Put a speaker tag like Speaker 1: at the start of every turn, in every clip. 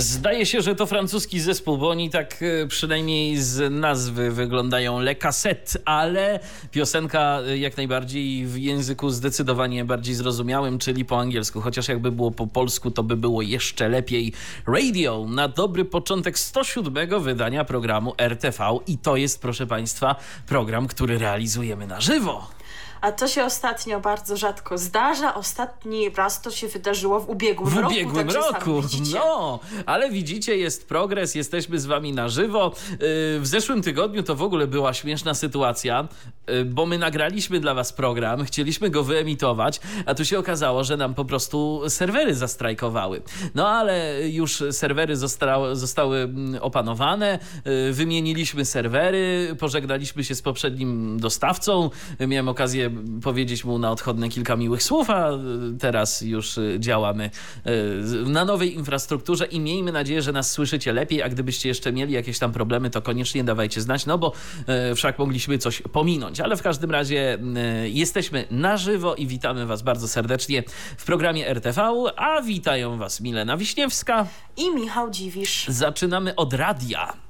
Speaker 1: Zdaje się, że to francuski zespół, bo oni tak e, przynajmniej z nazwy wyglądają Le Cassette, ale piosenka e, jak najbardziej w języku zdecydowanie bardziej zrozumiałym, czyli po angielsku. Chociaż jakby było po polsku, to by było jeszcze lepiej. Radio na dobry początek 107 wydania programu RTV i to jest, proszę Państwa, program, który realizujemy na żywo
Speaker 2: a to się ostatnio bardzo rzadko zdarza. Ostatni raz to się wydarzyło w ubiegłym
Speaker 1: roku.
Speaker 2: W
Speaker 1: ubiegłym roku, no, ale widzicie, jest progres, jesteśmy z wami na żywo. Y, w zeszłym tygodniu to w ogóle była śmieszna sytuacja, y, bo my nagraliśmy dla was program, chcieliśmy go wyemitować, a tu się okazało, że nam po prostu serwery zastrajkowały. No ale już serwery zostały, zostały mm, opanowane, y, wymieniliśmy serwery, pożegnaliśmy się z poprzednim dostawcą, miałem okazję powiedzieć mu na odchodne kilka miłych słów, a teraz już y, działamy y, na nowej infrastrukturze i miejmy nadzieję, że nas słyszycie lepiej, a gdybyście jeszcze mieli jakieś tam problemy, to koniecznie dawajcie znać, no bo y, wszak mogliśmy coś pominąć. Ale w każdym razie jesteśmy na żywo i witamy Was bardzo serdecznie w programie RTV, a witają Was Milena Wiśniewska
Speaker 2: i Michał Dziwisz.
Speaker 1: Zaczynamy od radia.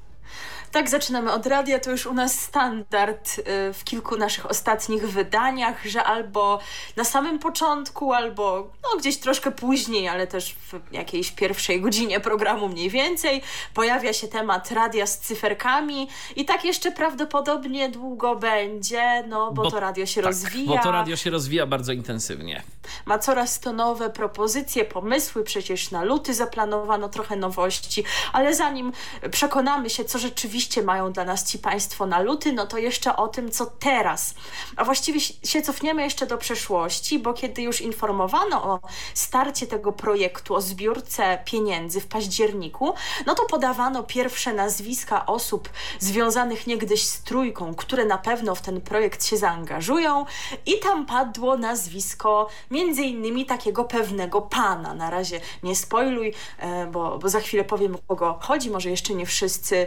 Speaker 2: Tak, zaczynamy od radia. To już u nas standard y, w kilku naszych ostatnich wydaniach, że albo na samym początku, albo no, gdzieś troszkę później, ale też w jakiejś pierwszej godzinie programu mniej więcej, pojawia się temat radia z cyferkami i tak jeszcze prawdopodobnie długo będzie, no bo, bo to radio się tak, rozwija.
Speaker 1: Bo to radio się rozwija bardzo intensywnie.
Speaker 2: Ma coraz to nowe propozycje, pomysły, przecież na luty zaplanowano trochę nowości, ale zanim przekonamy się, co rzeczywiście mają dla nas ci Państwo na luty, no to jeszcze o tym, co teraz. A właściwie się cofniemy jeszcze do przeszłości, bo kiedy już informowano o starcie tego projektu, o zbiórce pieniędzy w październiku, no to podawano pierwsze nazwiska osób związanych niegdyś z trójką, które na pewno w ten projekt się zaangażują i tam padło nazwisko między innymi takiego pewnego pana. Na razie nie spoiluj, e, bo, bo za chwilę powiem o kogo chodzi, może jeszcze nie wszyscy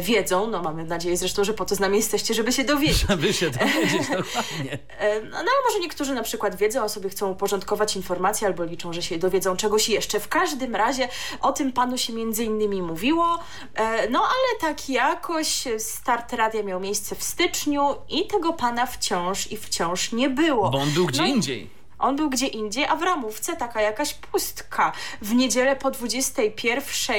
Speaker 2: wiedzą, no mamy nadzieję zresztą, że po to z nami jesteście, żeby się dowiedzieć.
Speaker 1: Żeby się dowiedzieć, dokładnie.
Speaker 2: E, no, no może niektórzy na przykład wiedzą, a sobie chcą uporządkować informacje albo liczą, że się dowiedzą czegoś jeszcze. W każdym razie o tym panu się między innymi mówiło, e, no ale tak jakoś start radia miał miejsce w styczniu i tego pana wciąż i wciąż nie było.
Speaker 1: Bo on był gdzie no indziej.
Speaker 2: On był gdzie indziej, a w ramówce taka jakaś pustka. W niedzielę po 21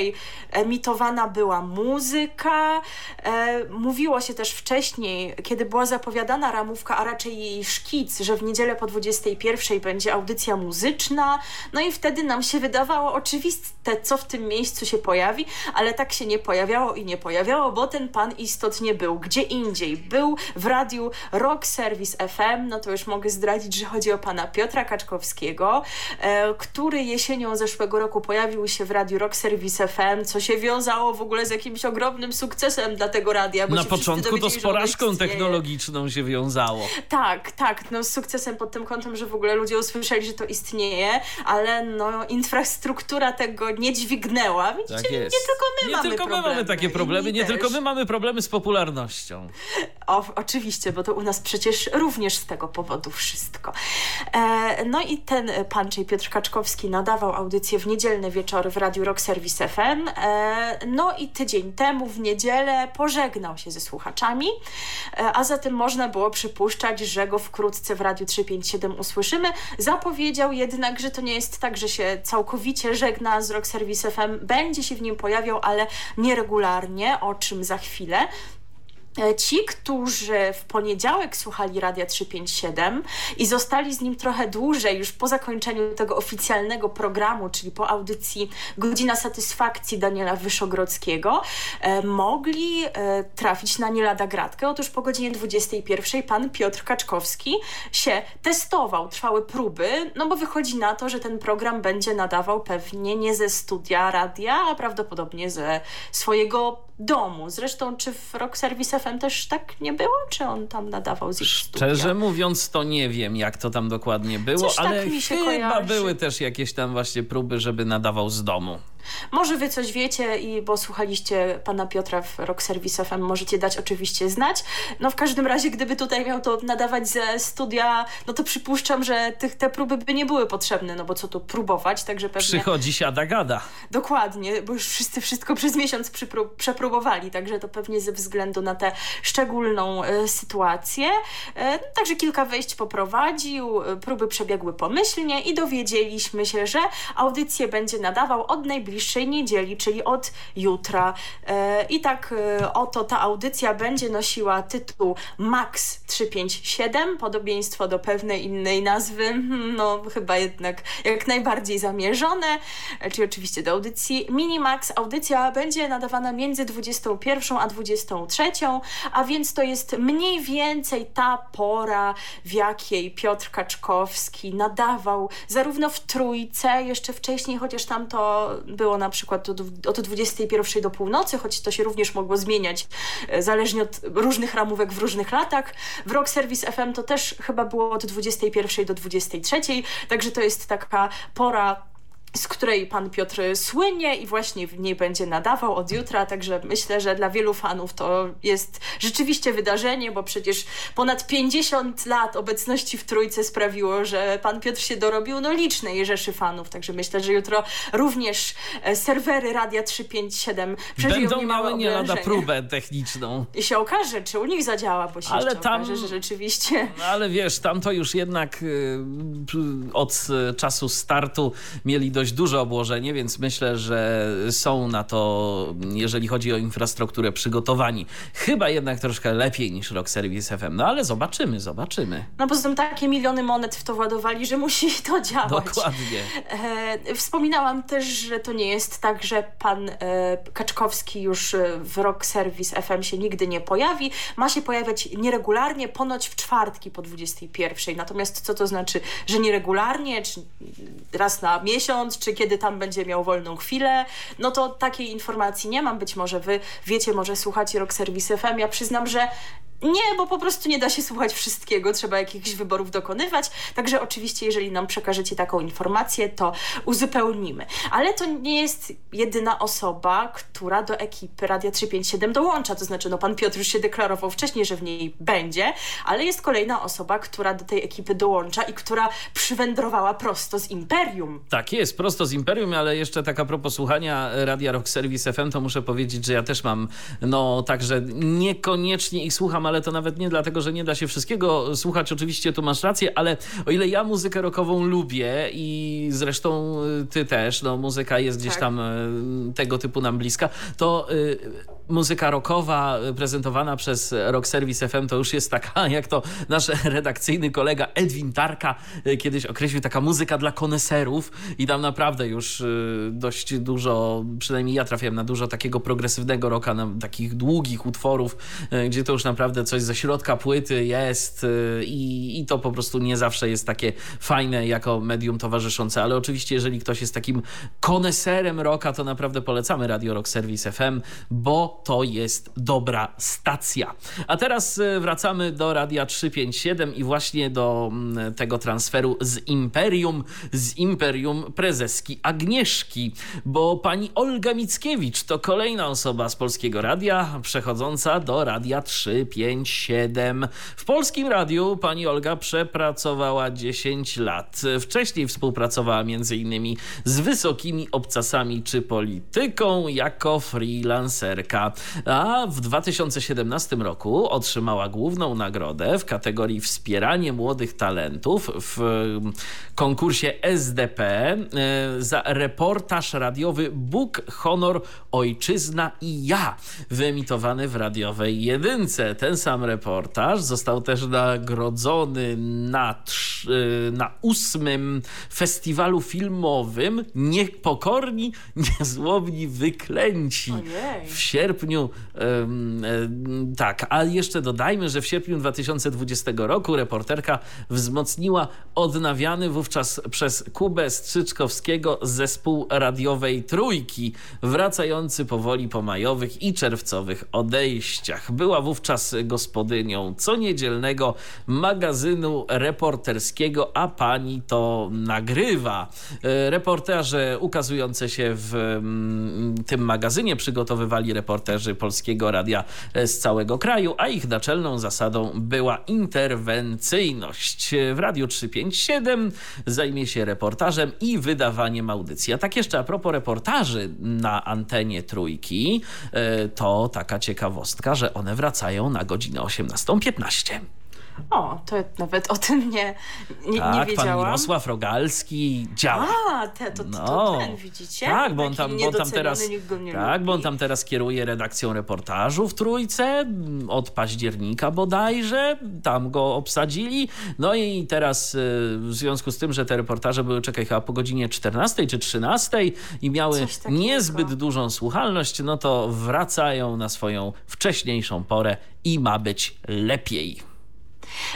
Speaker 2: emitowana była muzyka. E, mówiło się też wcześniej, kiedy była zapowiadana ramówka, a raczej jej szkic, że w niedzielę po 21 będzie audycja muzyczna. No i wtedy nam się wydawało oczywiste, co w tym miejscu się pojawi, ale tak się nie pojawiało i nie pojawiało, bo ten pan istotnie był gdzie indziej. Był w radiu Rock Service FM, no to już mogę zdradzić, że chodzi o pana Piotra Piotra Kaczkowskiego, e, który jesienią zeszłego roku pojawił się w radiu Rock Service FM, co się wiązało w ogóle z jakimś ogromnym sukcesem dla tego radia.
Speaker 1: Na początku to z porażką technologiczną się wiązało.
Speaker 2: Tak, tak, no z sukcesem pod tym kątem, że w ogóle ludzie usłyszeli, że to istnieje, ale no infrastruktura tego nie dźwignęła. Widzicie, tak nie tylko my
Speaker 1: nie
Speaker 2: mamy
Speaker 1: tylko
Speaker 2: problemy.
Speaker 1: my mamy takie problemy, nie też. tylko my mamy problemy z popularnością.
Speaker 2: O, oczywiście, bo to u nas przecież również z tego powodu wszystko. E, no i ten pan, czyli Piotr Kaczkowski, nadawał audycję w niedzielne wieczory w Radiu Rock Service FM. E, no i tydzień temu w niedzielę pożegnał się ze słuchaczami, e, a zatem można było przypuszczać, że go wkrótce w Radiu 357 usłyszymy. Zapowiedział jednak, że to nie jest tak, że się całkowicie żegna z Rock Service FM. Będzie się w nim pojawiał, ale nieregularnie, o czym za chwilę. E, ci, którzy w poniedziałek słuchali Radia 357 i zostali z nim trochę dłużej, już po zakończeniu tego oficjalnego programu, czyli po audycji Godzina Satysfakcji Daniela Wyszogrodzkiego, e, mogli e, trafić na nie lada gratkę. Otóż po godzinie 21 pan Piotr Kaczkowski się testował, trwały próby, no bo wychodzi na to, że ten program będzie nadawał pewnie nie ze studia radia, a prawdopodobnie ze swojego domu. Zresztą, czy w Rock Service FM też tak nie było? Czy on tam nadawał z ich
Speaker 1: Szczerze
Speaker 2: studia?
Speaker 1: mówiąc, to nie wiem, jak to tam dokładnie było,
Speaker 2: Coś tak
Speaker 1: ale
Speaker 2: się
Speaker 1: chyba
Speaker 2: kojarzy.
Speaker 1: były też jakieś tam właśnie próby, żeby nadawał z domu.
Speaker 2: Może wy coś wiecie i bo słuchaliście pana Piotra w Rock Service FM, możecie dać oczywiście znać. No w każdym razie, gdyby tutaj miał to nadawać ze studia, no to przypuszczam, że tych, te próby by nie były potrzebne, no bo co tu próbować, także pewnie...
Speaker 1: Przychodzi siada gada.
Speaker 2: Dokładnie, bo już wszyscy wszystko przez miesiąc przepróbowali, także to pewnie ze względu na tę szczególną e, sytuację. E, no, także kilka wejść poprowadził, e, próby przebiegły pomyślnie i dowiedzieliśmy się, że audycję będzie nadawał od najbliższej niedzieli, czyli od jutra. E, I tak e, oto ta audycja będzie nosiła tytuł Max 357, podobieństwo do pewnej innej nazwy, hmm, no chyba jednak jak najbardziej zamierzone, e, czyli oczywiście do audycji Minimax. Audycja będzie nadawana między 21 a 23, a więc to jest mniej więcej ta pora, w jakiej Piotr Kaczkowski nadawał zarówno w Trójce, jeszcze wcześniej, chociaż tam to było na przykład od, od 21 do północy, choć to się również mogło zmieniać e, zależnie od różnych ramówek w różnych latach. W Rock Service FM to też chyba było od 21 do 23, także to jest taka pora z której pan Piotr słynie i właśnie w niej będzie nadawał od jutra, także myślę, że dla wielu fanów to jest rzeczywiście wydarzenie, bo przecież ponad 50 lat obecności w Trójce sprawiło, że pan Piotr się dorobił no licznej rzeszy fanów, także myślę, że jutro również e, serwery Radia 357 przeżyją
Speaker 1: Będą miały nie lada próbę techniczną.
Speaker 2: I się okaże, czy u nich zadziała, bo się
Speaker 1: Ale tam-
Speaker 2: okaże, że rzeczywiście...
Speaker 1: No ale wiesz, tam to już jednak y, od y, czasu startu mieli dość duże obłożenie, więc myślę, że są na to, jeżeli chodzi o infrastrukturę, przygotowani. Chyba jednak troszkę lepiej niż Rock Service FM. No ale zobaczymy, zobaczymy.
Speaker 2: No poza tym takie miliony monet w to władowali, że musi to działać.
Speaker 1: Dokładnie.
Speaker 2: E, wspominałam też, że to nie jest tak, że pan e, Kaczkowski już e, w Rock Service FM się nigdy nie pojawi. Ma się pojawiać nieregularnie, ponoć w czwartki po 21. Natomiast co to znaczy, że nieregularnie, czy raz na miesiąc, czy kiedy tam będzie miał wolną chwilę? No to takiej informacji nie mam. Być może wy wiecie, może słuchacie Rock Service FM. Ja przyznam, że nie, bo po prostu nie da się słuchać wszystkiego, trzeba jakichś wyborów dokonywać. Także oczywiście, jeżeli nam przekażecie taką informację, to uzupełnimy. Ale to nie jest jedyna osoba, która do ekipy Radia 357 dołącza. To znaczy, no pan Piotr już się deklarował wcześniej, że w niej będzie, ale jest kolejna osoba, która do tej ekipy dołącza i która przywędrowała prosto z Imperium.
Speaker 1: Tak jest, prosto z Imperium, ale jeszcze tak a propos słuchania Radia Rock Service FM, to muszę powiedzieć, że ja też mam, no także niekoniecznie ich słucham, ale to nawet nie dlatego, że nie da się wszystkiego słuchać, oczywiście tu masz rację, ale o ile ja muzykę rockową lubię i zresztą y, ty też, no muzyka jest gdzieś
Speaker 2: Tak.
Speaker 1: tam y, tego typu nam bliska, to y, muzyka rockowa prezentowana przez Rock Service FM to już jest taka, jak to nasz redakcyjny kolega Edwin Tarka kiedyś określił, taka muzyka dla koneserów i tam naprawdę już y, dość dużo, przynajmniej ja trafiłem na dużo takiego progresywnego rocka, na takich długich utworów, y, gdzie to już naprawdę coś ze środka płyty jest y, i, i to po prostu nie zawsze jest takie fajne jako medium towarzyszące, ale oczywiście jeżeli ktoś jest takim koneserem rocka, to naprawdę polecamy Radio Rock Service FM, bo to jest dobra stacja. A teraz y, wracamy do Radia 357 i właśnie do mm, tego transferu z Imperium, z Imperium prezeski Agnieszki, bo pani Olga Mickiewicz to kolejna osoba z Polskiego Radia przechodząca do Radia 357. 357. W Polskim Radiu pani Olga przepracowała 10 lat. Wcześniej współpracowała m.in. z wysokimi obcasami czy polityką jako freelancerka. A w 2017 roku otrzymała główną nagrodę w kategorii Wspieranie młodych talentów w konkursie SDP e, za reportaż radiowy Bóg, Honor, Ojczyzna i Ja, wyemitowany w radiowej jedynce. Ten sam reportaż został też nagrodzony na, e, na ósmym festiwalu filmowym Niepokorni, Niezłomni, Wyklęci
Speaker 2: Ojej.
Speaker 1: w sierpniu. tak, a jeszcze dodajmy, że w sierpniu 2020 roku reporterka wzmocniła odnawiany wówczas przez Kubę Strzyczkowskiego zespół radiowej Trójki, wracający powoli po majowych i czerwcowych odejściach. Była wówczas gospodynią co niedzielnego magazynu reporterskiego, a pani to nagrywa. E, reporterzy ukazujące się w mm, tym magazynie przygotowywali reporterzy Polskiego Radia z całego kraju, a ich naczelną zasadą była interwencyjność. W Radiu 357 zajmie się reportażem i wydawaniem audycji. A tak jeszcze a propos reportaży na antenie Trójki, e, to taka ciekawostka, że one wracają na godzinę 18.15.
Speaker 2: O, to nawet o tym nie, nie,
Speaker 1: tak,
Speaker 2: nie wiedziałam.
Speaker 1: pan Mirosław Rogalski działa.
Speaker 2: A, te, to, to, to
Speaker 1: No.
Speaker 2: ten, widzicie?
Speaker 1: Tak, bo on tam, bo on tam teraz, tak, bo on tam teraz kieruje redakcją reportażu w Trójce od października bodajże, tam go obsadzili. No i teraz y, w związku z tym, że te reportaże były, czekaj, chyba po godzinie 14 czy 13 i miały niezbyt dużą słuchalność, no to wracają na swoją wcześniejszą porę i ma być lepiej.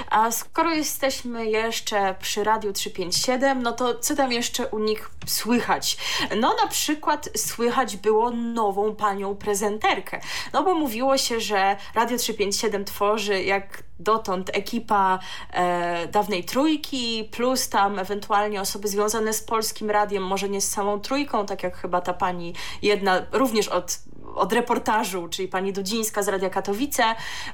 Speaker 2: A skoro jesteśmy jeszcze przy Radiu 357, no to co tam jeszcze u nich słychać? No na przykład słychać było nową panią prezenterkę. No bo mówiło się, że Radio 357 tworzy jak dotąd ekipa e, dawnej trójki, plus tam ewentualnie osoby związane z polskim radiem, może nie z samą trójką, tak jak chyba ta pani jedna, również od od reportażu, czyli pani Dudzińska z Radia Katowice.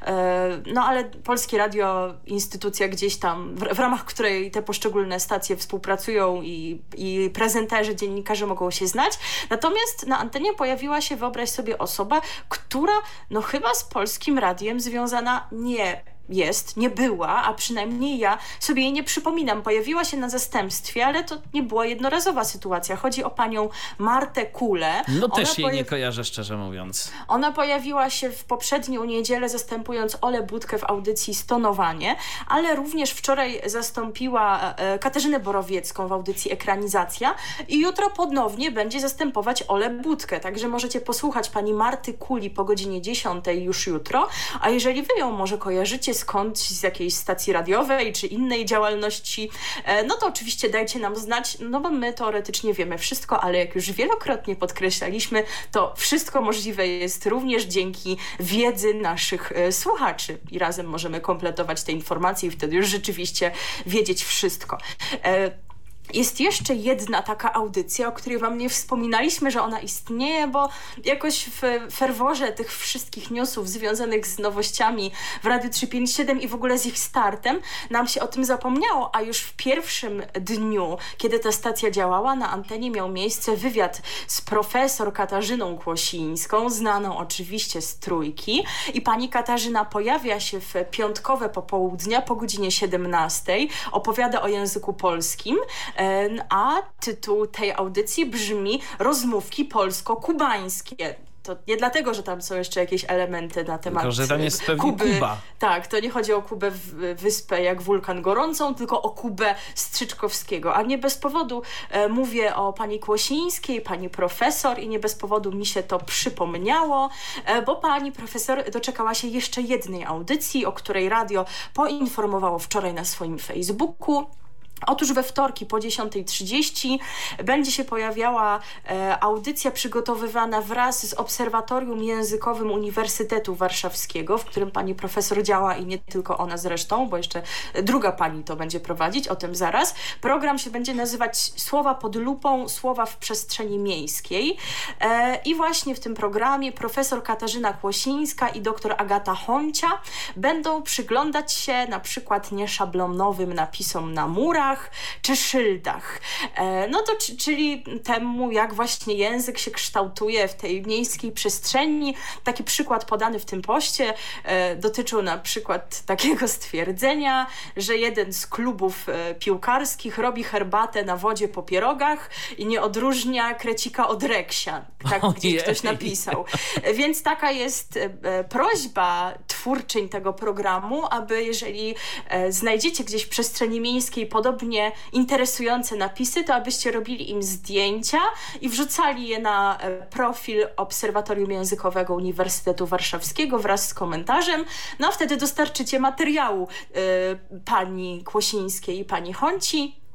Speaker 2: E, No ale Polskie Radio, instytucja gdzieś tam, w, ramach której te poszczególne stacje współpracują i, i prezenterzy, dziennikarze mogą się znać. Natomiast na antenie pojawiła się, wyobraź sobie, osoba, która no chyba z Polskim Radiem związana nie jest, nie była, a przynajmniej ja sobie jej nie przypominam. Pojawiła się na zastępstwie, ale to nie była jednorazowa sytuacja. Chodzi o panią Martę Kulę.
Speaker 1: No też
Speaker 2: Ona
Speaker 1: jej nie kojarzę, szczerze mówiąc.
Speaker 2: ona pojawiła się w poprzednią niedzielę zastępując Olę Budkę w audycji Stonowanie, ale również wczoraj zastąpiła e, Katarzynę Borowiecką w audycji Ekranizacja i jutro ponownie będzie zastępować Olę Budkę, także możecie posłuchać pani Marty Kuli po godzinie 10 już jutro, a jeżeli wy ją może kojarzycie skądś z jakiejś stacji radiowej czy innej działalności, e, no to oczywiście dajcie nam znać, no bo my teoretycznie wiemy wszystko, ale jak już wielokrotnie podkreślaliśmy, to wszystko możliwe jest również dzięki wiedzy naszych e, słuchaczy i razem możemy kompletować te informacje i wtedy już rzeczywiście wiedzieć wszystko. Jest jeszcze jedna taka audycja, o której Wam nie wspominaliśmy, że ona istnieje, bo jakoś w ferworze tych wszystkich newsów związanych z nowościami w Radiu 357 i w ogóle z ich startem nam się o tym zapomniało, a już w pierwszym dniu, kiedy ta stacja działała, na antenie miał miejsce wywiad z profesor Katarzyną Kłosińską, znaną oczywiście z trójki. I pani Katarzyna pojawia się w piątkowe popołudnia po godzinie 17, opowiada o języku polskim, a tytuł tej audycji brzmi Rozmówki polsko-kubańskie. To nie dlatego, że tam są jeszcze jakieś elementy na temat
Speaker 1: Tylko, że tam jest pewnie
Speaker 2: Kuby.
Speaker 1: Kuba.
Speaker 2: Tak, to nie chodzi o Kubę w- wyspę jak wulkan gorącą, tylko o Kubę Strzyczkowskiego. A nie bez powodu e, mówię o pani Kłosińskiej, pani profesor i nie bez powodu mi się to przypomniało, e, bo pani profesor doczekała się jeszcze jednej audycji, o której radio poinformowało wczoraj na swoim Facebooku. Otóż we wtorki po 10.30 będzie się pojawiała e, audycja przygotowywana wraz z Obserwatorium Językowym Uniwersytetu Warszawskiego, w którym pani profesor działa i nie tylko ona zresztą, bo jeszcze druga pani to będzie prowadzić, o tym zaraz. Program się będzie nazywać Słowa pod lupą, słowa w przestrzeni miejskiej. E, I właśnie w tym programie profesor Katarzyna Kłosińska i doktor Agata Honcia będą przyglądać się na przykład nieszablonowym napisom na murach, czy szyldach. E, no to czyli temu, jak właśnie język się kształtuje w tej miejskiej przestrzeni. Taki przykład podany w tym poście e, dotyczył na przykład takiego stwierdzenia, że jeden z klubów e, piłkarskich robi herbatę na wodzie po pierogach i nie odróżnia krecika od reksia. Tak gdzieś ktoś napisał. Więc taka jest prośba twórczyń tego programu, aby jeżeli znajdziecie gdzieś w przestrzeni miejskiej podobne podobnie interesujące napisy, to abyście robili im zdjęcia i wrzucali je na e, profil Obserwatorium Językowego Uniwersytetu Warszawskiego wraz z komentarzem. No a wtedy dostarczycie materiału y, pani Kłosińskiej i pani Honci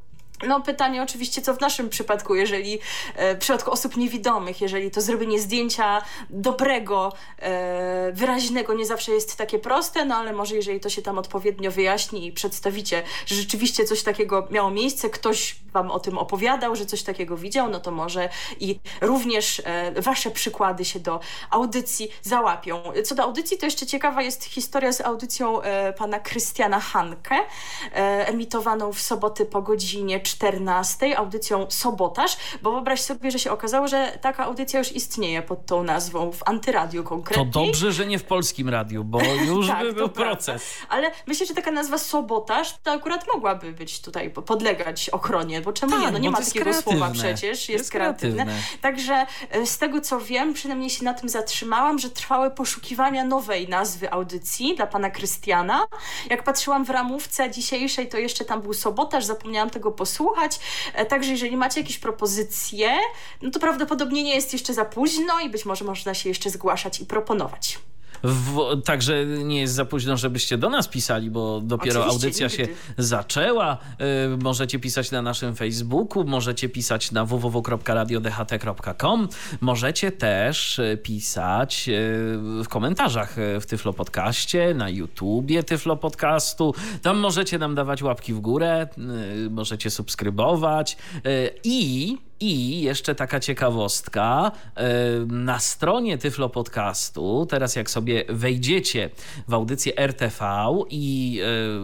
Speaker 2: no pytanie oczywiście, co w naszym przypadku, jeżeli e, w przypadku osób niewidomych, jeżeli to zrobienie zdjęcia dobrego, e, wyraźnego nie zawsze jest takie proste, no ale może jeżeli to się tam odpowiednio wyjaśni i przedstawicie, że rzeczywiście coś takiego miało miejsce, ktoś wam o tym opowiadał, że coś takiego widział, no to może i również e, wasze przykłady się do audycji załapią. Co do audycji, to jeszcze ciekawa jest historia z audycją pana Krystiana Hanke, emitowaną w soboty po godzinie 14 audycją Sobotaż, bo wyobraź sobie, że się okazało, że taka audycja już istnieje pod tą nazwą, w antyradiu konkretnie.
Speaker 1: To dobrze, że nie w polskim radiu, bo już tak, by był proces.
Speaker 2: Ale myślę, że taka nazwa Sobotaż to akurat mogłaby być tutaj, podlegać ochronie, bo czemu tak, nie? No nie ma takiego kreatywne. słowa przecież, jest, jest kreatywne. kreatywne. Także e, z tego co wiem, przynajmniej się na tym zatrzymałam, że trwały poszukiwania nowej nazwy audycji dla pana Krystiana. Jak patrzyłam w ramówce dzisiejszej, to jeszcze tam był Sobotaż, zapomniałam tego posłuchać posłuchać. E, także jeżeli macie jakieś propozycje, no to prawdopodobnie nie jest jeszcze za późno i być może można się jeszcze zgłaszać i proponować.
Speaker 1: W, także nie jest za późno, żebyście do nas pisali, bo dopiero Oczywiście, audycja nigdy. się zaczęła. Y, możecie pisać na naszym Facebooku, możecie pisać na www.radiodht.com. Możecie też y, pisać y, w komentarzach w Tyflo Podcaście, na YouTubie Tyflo Podcastu. Tam możecie nam dawać łapki w górę, możecie subskrybować i i jeszcze taka ciekawostka, na stronie Tyflo Podcastu, teraz jak sobie wejdziecie w audycję RTV i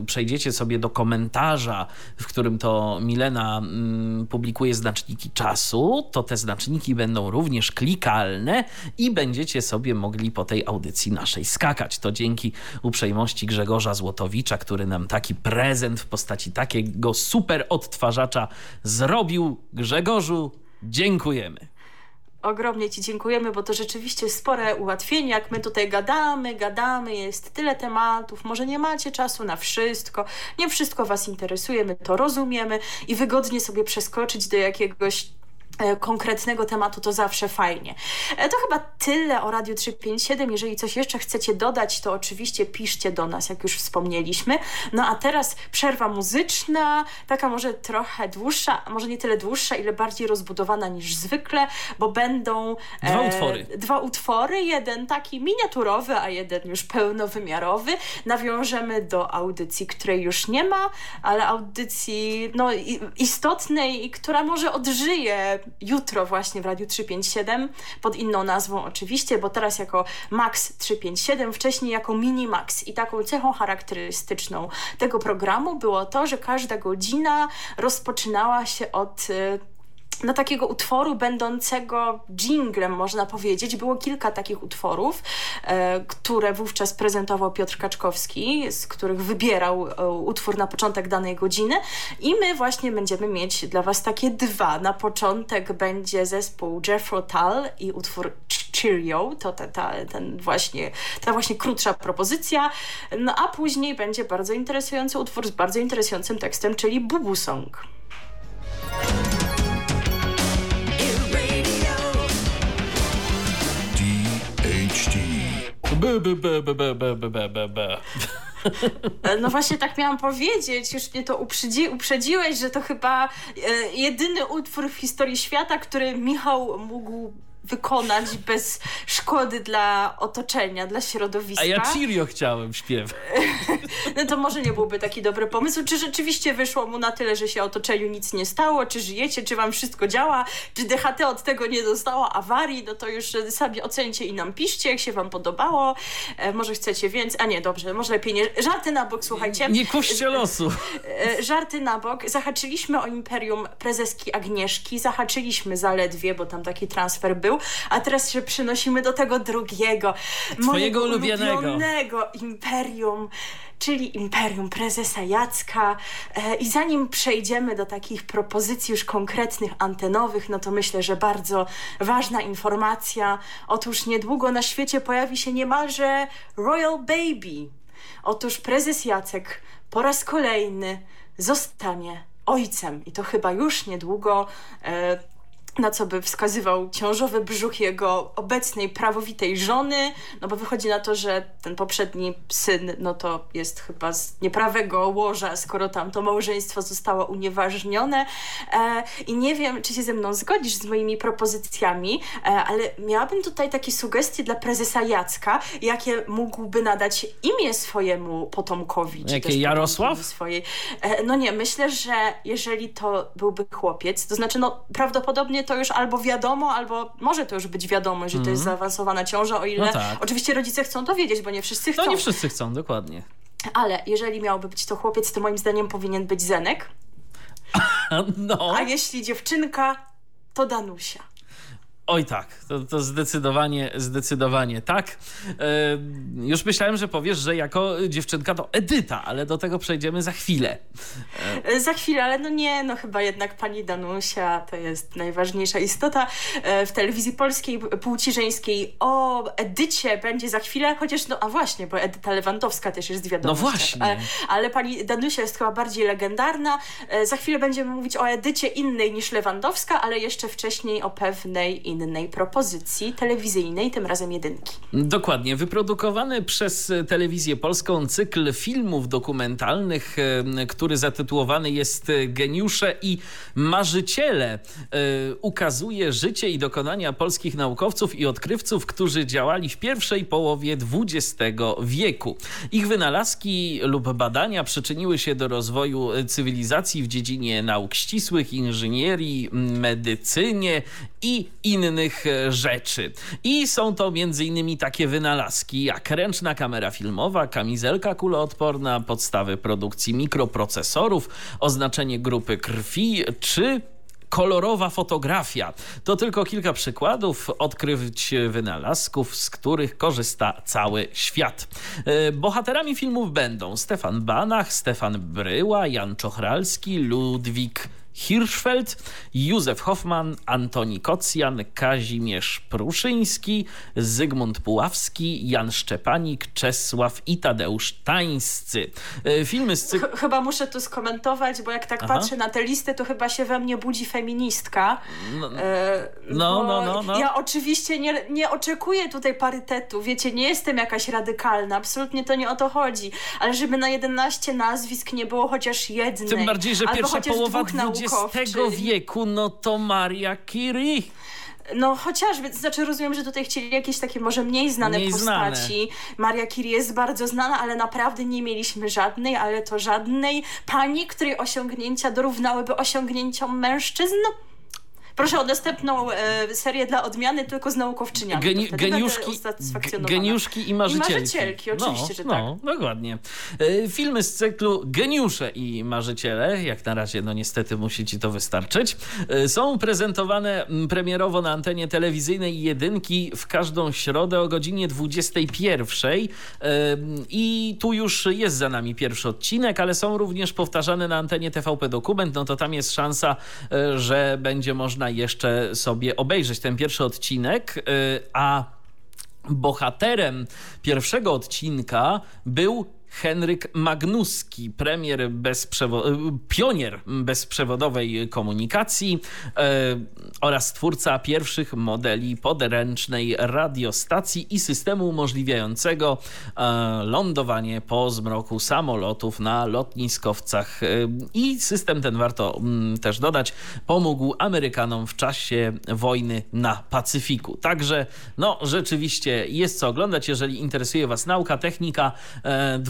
Speaker 1: przejdziecie sobie do komentarza, w którym to Milena mm, publikuje znaczniki czasu, to te znaczniki będą również klikalne i będziecie sobie mogli po tej audycji naszej skakać. To dzięki uprzejmości Grzegorza Złotowicza, który nam taki prezent w postaci takiego super odtwarzacza zrobił. Grzegorzu, Dziękujemy.
Speaker 2: Ogromnie Ci dziękujemy, bo to rzeczywiście spore ułatwienie. Jak my tutaj gadamy, gadamy, jest tyle tematów, może nie macie czasu na wszystko, nie wszystko Was interesuje, my to rozumiemy i wygodnie sobie przeskoczyć do jakiegoś konkretnego tematu, to zawsze fajnie. E, to chyba tyle o Radiu 357. Jeżeli coś jeszcze chcecie dodać, to oczywiście piszcie do nas, jak już wspomnieliśmy. No a teraz przerwa muzyczna, taka może trochę dłuższa, może nie tyle dłuższa, ile bardziej rozbudowana niż zwykle, bo będą
Speaker 1: dwa e, utwory.
Speaker 2: Dwa utwory, jeden taki miniaturowy, a jeden już pełnowymiarowy. Nawiążemy do audycji, której już nie ma, ale audycji no, istotnej i która może odżyje jutro właśnie w Radiu 357 pod inną nazwą oczywiście, bo teraz jako Max 357, wcześniej jako Mini Max. I taką cechą charakterystyczną tego programu było to, że każda godzina rozpoczynała się od y, no, takiego utworu będącego jinglem, można powiedzieć. Było kilka takich utworów, e, które wówczas prezentował Piotr Kaczkowski, z których wybierał e, utwór na początek danej godziny i my właśnie będziemy mieć dla Was takie dwa. Na początek będzie zespół Jeffro Tull i utwór Cheerio, to ta, ta, ten właśnie, ta właśnie krótsza propozycja, no a później będzie bardzo interesujący utwór z bardzo interesującym tekstem, czyli Bubu Song. No właśnie tak miałam powiedzieć, już mnie to uprzedzi, uprzedziłeś, że to chyba e, jedyny utwór w historii świata, który Michał mógł wykonać bez szkody dla otoczenia, dla środowiska.
Speaker 1: A ja Cirio chciałem śpiewać.
Speaker 2: no to może nie byłby taki dobry pomysł. Czy rzeczywiście wyszło mu na tyle, że się otoczeniu nic nie stało? Czy żyjecie? Czy wam wszystko działa? Czy DHT od tego nie dostało awarii? No to już sami ocencie i nam piszcie, jak się wam podobało. E, może chcecie więcej? A nie, dobrze, może lepiej nie. Żarty na bok, słuchajcie.
Speaker 1: Nie kuście losu.
Speaker 2: E, żarty na bok. Zahaczyliśmy o Imperium Prezeski Agnieszki. Zahaczyliśmy zaledwie, bo tam taki transfer był a teraz się przenosimy do tego drugiego,
Speaker 1: Twojego ulubionego.
Speaker 2: ulubionego imperium czyli Imperium Prezesa Jacka. E, I zanim przejdziemy do takich propozycji już konkretnych, antenowych, no to myślę, że bardzo ważna informacja. Otóż niedługo na świecie pojawi się niemalże Royal Baby. Otóż prezes Jacek po raz kolejny zostanie ojcem i to chyba już niedługo. Na co by wskazywał ciążowy brzuch jego obecnej prawowitej żony, no bo wychodzi na to, że ten poprzedni syn, no to jest chyba z nieprawego łoża, skoro tam to małżeństwo zostało unieważnione e, i nie wiem, czy się ze mną zgodzisz z moimi propozycjami, e, ale miałabym tutaj takie sugestie dla prezesa Jacka, jakie mógłby nadać imię swojemu potomkowi.
Speaker 1: Jakie Jarosław?
Speaker 2: Swojej. E, no nie, myślę, że jeżeli to byłby chłopiec, to znaczy no prawdopodobnie to już albo wiadomo, albo może to już być wiadomo, że to jest mhm. zaawansowana ciąża, o ile no tak. oczywiście rodzice chcą to wiedzieć, bo nie wszyscy chcą.
Speaker 1: No nie wszyscy chcą, dokładnie.
Speaker 2: Ale jeżeli miałby być to chłopiec, to moim zdaniem powinien być Zenek.
Speaker 1: No.
Speaker 2: A jeśli dziewczynka, to Danusia.
Speaker 1: Oj tak, to, to zdecydowanie, zdecydowanie tak. E, już myślałem, że powiesz, że jako dziewczynka to Edyta, ale do tego przejdziemy za chwilę.
Speaker 2: E... Za chwilę, ale no nie, no chyba jednak pani Danusia to jest najważniejsza istota e, w telewizji polskiej płci żeńskiej. O Edycie będzie za chwilę, chociaż no a właśnie, bo Edyta Lewandowska też jest wiadomo.
Speaker 1: No właśnie.
Speaker 2: Ale, ale pani Danusia jest chyba bardziej legendarna. Za chwilę będziemy mówić o Edycie innej niż Lewandowska, ale jeszcze wcześniej o pewnej innej innej propozycji telewizyjnej, tym razem jedynki.
Speaker 1: Dokładnie. Wyprodukowany przez telewizję polską cykl filmów dokumentalnych, e, który zatytułowany jest Geniusze i Marzyciele, e, ukazuje życie i dokonania polskich naukowców i odkrywców, którzy działali w pierwszej połowie XX wieku. Ich wynalazki lub badania przyczyniły się do rozwoju cywilizacji w dziedzinie nauk ścisłych, inżynierii, medycynie i innych innych e, rzeczy. I są to m.in. takie wynalazki jak ręczna kamera filmowa, kamizelka kuloodporna, podstawy produkcji mikroprocesorów, oznaczenie grupy krwi czy kolorowa fotografia. To tylko kilka przykładów odkryć wynalazków, z których korzysta cały świat. E, bohaterami filmów będą Stefan Banach, Stefan Bryła, Jan Czochralski, Ludwik Hirschfeld, Józef Hoffman, Antoni Kocjan, Kazimierz Pruszyński, Zygmunt Puławski, Jan Szczepanik, Czesław i Tadeusz Tańscy. E, filmy z cyklu...
Speaker 2: Chyba muszę tu skomentować, bo jak tak Aha. patrzę na tę listę, to chyba się we mnie budzi feministka.
Speaker 1: No, e, no, no, no, no,
Speaker 2: Ja oczywiście nie, nie oczekuję tutaj parytetu, wiecie, nie jestem jakaś radykalna, absolutnie to nie o to chodzi, ale żeby na 11 nazwisk nie było chociaż jednej.
Speaker 1: Tym bardziej, że pierwsza połowa XX wieku, no to Maria Curie.
Speaker 2: No chociażby, to znaczy rozumiem, że tutaj chcieli jakieś takie może mniej znane mniej postaci. Znane. Maria Curie jest bardzo znana, ale naprawdę nie mieliśmy żadnej, ale to żadnej pani, której osiągnięcia dorównałyby osiągnięciom mężczyzn. No, Proszę o następną e, serię dla odmiany, tylko z naukowczyniami. Geni
Speaker 1: geniuszki, geniuszki i marzycielki.
Speaker 2: I marzycielki, oczywiście,
Speaker 1: no,
Speaker 2: że
Speaker 1: no,
Speaker 2: tak.
Speaker 1: dokładnie. E, filmy z cyklu Geniusze i marzyciele, jak na razie, no niestety musi ci to wystarczyć, e, są prezentowane premierowo na antenie telewizyjnej jedynki w każdą środę o godzinie 21. E, I tu już jest za nami pierwszy odcinek, ale są również powtarzane na antenie TVP Dokument, no to tam jest szansa, e, że będzie można jeszcze sobie obejrzeć ten pierwszy odcinek, y, a bohaterem pierwszego odcinka był Henryk Magnuski, premier bezprzewo- pionier bezprzewodowej komunikacji e, oraz twórca pierwszych modeli podręcznej radiostacji i systemu umożliwiającego e, lądowanie po zmroku samolotów na lotniskowcach. E, I system ten, warto m, mm, też dodać, pomógł Amerykanom w czasie wojny na Pacyfiku. Także, no, rzeczywiście jest co oglądać, jeżeli interesuje Was nauka, technika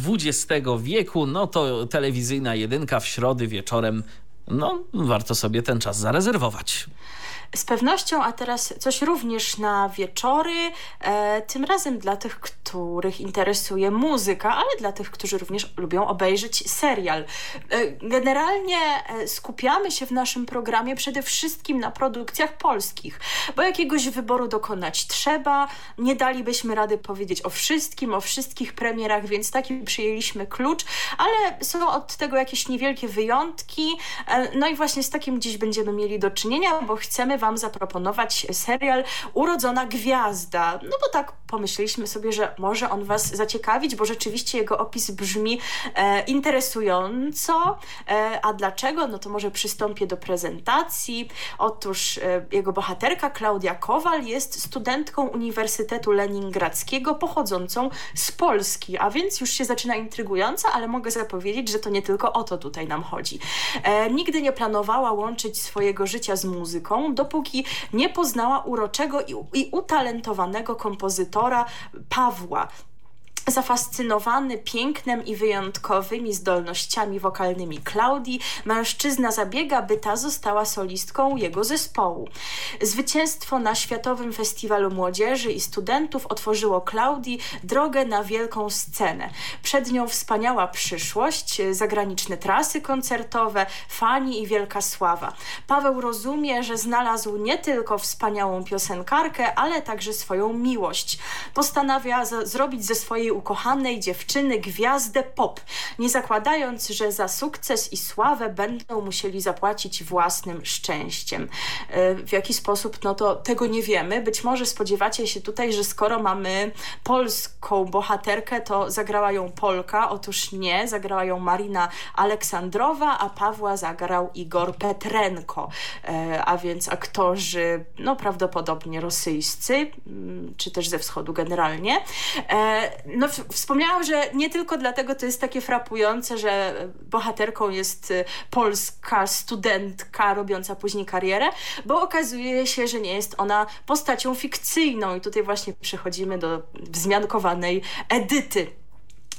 Speaker 1: XX wieku, no to telewizyjna jedynka w środy wieczorem no, warto sobie ten czas zarezerwować.
Speaker 2: Z pewnością, a teraz coś również na wieczory, e, tym razem dla tych, których interesuje muzyka, ale dla tych, którzy również lubią obejrzeć serial. E, generalnie e, skupiamy się w naszym programie przede wszystkim na produkcjach polskich, bo jakiegoś wyboru dokonać trzeba. Nie dalibyśmy rady powiedzieć o wszystkim, o wszystkich premierach, więc taki przyjęliśmy klucz, ale są od tego jakieś niewielkie wyjątki. E, no i właśnie z takim dziś będziemy mieli do czynienia, bo chcemy Wam zaproponować serial Urodzona Gwiazda. No bo tak pomyśleliśmy sobie, że może on Was zaciekawić, bo rzeczywiście jego opis brzmi e, interesująco. E, a dlaczego? No to może przystąpię do prezentacji. Otóż e, jego bohaterka Klaudia Kowal jest studentką Uniwersytetu Leningradzkiego pochodzącą z Polski, a więc już się zaczyna intrygująco, ale mogę zapowiedzieć, że to nie tylko o to tutaj nam chodzi. E, nigdy nie planowała łączyć swojego życia z muzyką, dopóki nie poznała uroczego i, i utalentowanego kompozytora Pawła, Zafascynowany pięknem i wyjątkowymi zdolnościami wokalnymi Klaudii, mężczyzna zabiega, by ta została solistką jego zespołu. Zwycięstwo na Światowym Festiwalu Młodzieży i Studentów otworzyło Klaudii drogę na wielką scenę. Przed nią wspaniała przyszłość, zagraniczne trasy koncertowe, fani i wielka sława. Paweł rozumie, że znalazł nie tylko wspaniałą piosenkarkę, ale także swoją miłość. Postanawia zrobić ze swojej ukochanej dziewczyny gwiazdę pop, nie zakładając, że za sukces i sławę będą musieli zapłacić własnym szczęściem. E, w jaki sposób, no to tego nie wiemy. Być może spodziewacie się tutaj, że skoro mamy polską bohaterkę, to zagrała ją Polka. Otóż nie, zagrała ją Marina Aleksandrowa, a Pawła zagrał Igor Petrenko, e, a więc aktorzy, no prawdopodobnie rosyjscy, mm, czy też ze wschodu generalnie. No wspomniałam, że nie tylko dlatego to jest takie frapujące, że bohaterką jest y, polska studentka robiąca później karierę, bo okazuje się, że nie jest ona postacią fikcyjną. I tutaj właśnie przechodzimy do wzmiankowanej Edyty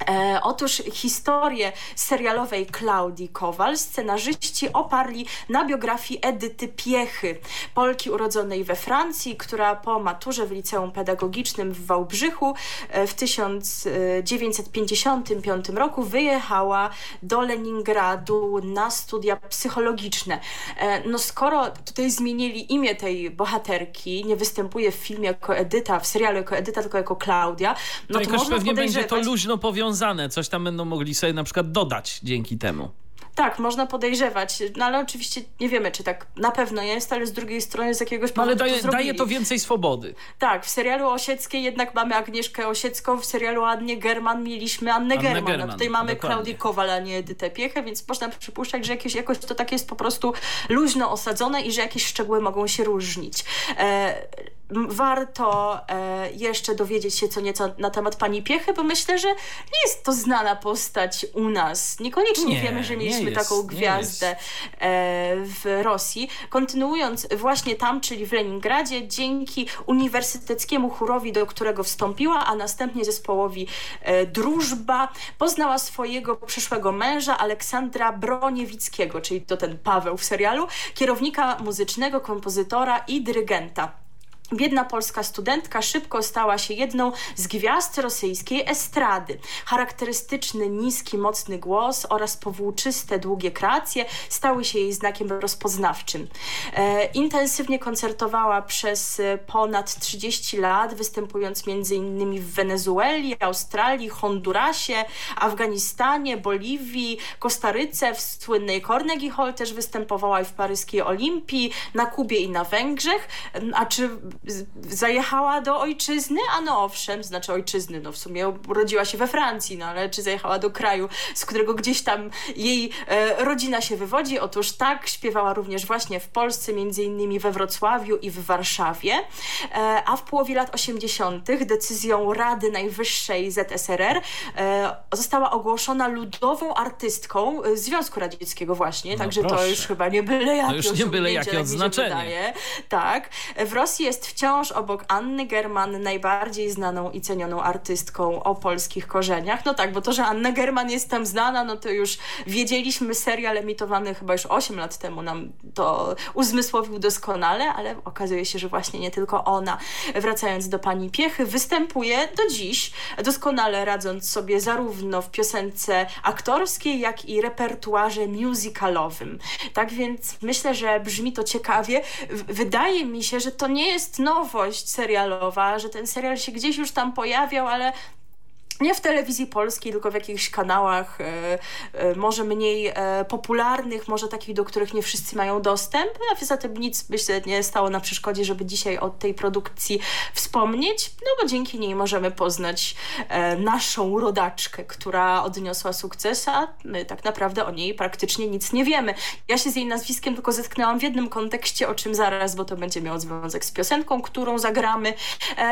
Speaker 2: E, otóż historię serialowej Klaudii Kowal scenarzyści oparli na biografii Edyty Piechy, Polki urodzonej we Francji, która po maturze w liceum pedagogicznym w Wałbrzychu e, w 1955 roku wyjechała do Leningradu na studia psychologiczne. E, no skoro tutaj zmienili imię tej bohaterki, nie występuje w filmie jako Edyta, w serialu jako Edyta, tylko jako Klaudia, no
Speaker 1: to, to można pewnie będzie to luźno powiązane powiązane, coś tam będą mogli sobie na przykład dodać dzięki temu.
Speaker 2: Tak, można podejrzewać, no ale oczywiście nie wiemy, czy tak na pewno jest, ale z drugiej strony z jakiegoś powodu
Speaker 1: Ale daje to, daje to więcej swobody.
Speaker 2: Tak, w serialu Osieckiej jednak mamy Agnieszkę Osiecką, w serialu Annie German mieliśmy Annę, Annę German, German, tutaj mamy dokładnie. Klaudię Kowal, a nie Edytę Piechę, więc można przypuszczać, że jakieś, jakoś to tak jest po prostu luźno osadzone i że jakieś szczegóły mogą się różnić. E, warto e, jeszcze dowiedzieć się co nieco na temat pani Piechy, bo myślę, że nie jest to znana postać u nas. Niekoniecznie nie, wiemy, że mieliśmy jest, taką gwiazdę e, w Rosji. Kontynuując właśnie tam, czyli w Leningradzie, dzięki uniwersyteckiemu chórowi, do którego wstąpiła, a następnie zespołowi e, Drużba, poznała swojego przyszłego męża Aleksandra Broniewickiego, czyli to ten Paweł w serialu, kierownika muzycznego, kompozytora i dyrygenta. Biedna polska studentka szybko stała się jedną z gwiazd rosyjskiej estrady. Charakterystyczny, niski, mocny głos oraz powłóczyste, długie kreacje stały się jej znakiem rozpoznawczym. E, intensywnie koncertowała przez e, ponad 30 lat, występując m.in. w Wenezueli, Australii, Hondurasie, Afganistanie, Boliwii, Kostaryce, w słynnej Carnegie Hall też występowała i w paryskiej Olimpii, na Kubie i na Węgrzech. A czy zajechała do ojczyzny, a no owszem, znaczy ojczyzny, no w sumie urodziła się we Francji, no ale czy zajechała do kraju, z którego gdzieś tam jej e, rodzina się wywodzi? Otóż tak, śpiewała również właśnie w Polsce, między innymi we Wrocławiu i w Warszawie, e, a w połowie lat 80. decyzją Rady Najwyższej ZSRR e, została ogłoszona ludową artystką e, Związku Radzieckiego właśnie, no także proszę. to już chyba nie byle jakie,
Speaker 1: to już nie byle jakie tak odznaczenie.
Speaker 2: Tak. W Rosji jest wciąż obok Anny German najbardziej znaną i cenioną artystką o polskich korzeniach. No tak, bo to, że Anna German jest tam znana, no to już wiedzieliśmy, serial emitowany chyba już 8 lat temu nam to uzmysłowił doskonale, ale okazuje się, że właśnie nie tylko ona. Wracając do pani Piechy, występuje do dziś, doskonale radząc sobie zarówno w piosence aktorskiej, jak i repertuarze musicalowym. Tak więc myślę, że brzmi to ciekawie. Wydaje mi się, że to nie jest nowość serialowa, że ten serial się gdzieś już tam pojawiał, ale nie w telewizji polskiej, tylko w jakichś kanałach e, e, może mniej e, popularnych, może takich, do których nie wszyscy mają dostęp, a za tym nic myślę nie stało na przeszkodzie, żeby dzisiaj o tej produkcji wspomnieć, no bo dzięki niej możemy poznać naszą rodaczkę, która odniosła sukces, a my tak naprawdę o niej praktycznie nic nie wiemy. Ja się z jej nazwiskiem tylko zetknęłam w jednym kontekście, o czym zaraz, bo to będzie miało związek z piosenką, którą zagramy.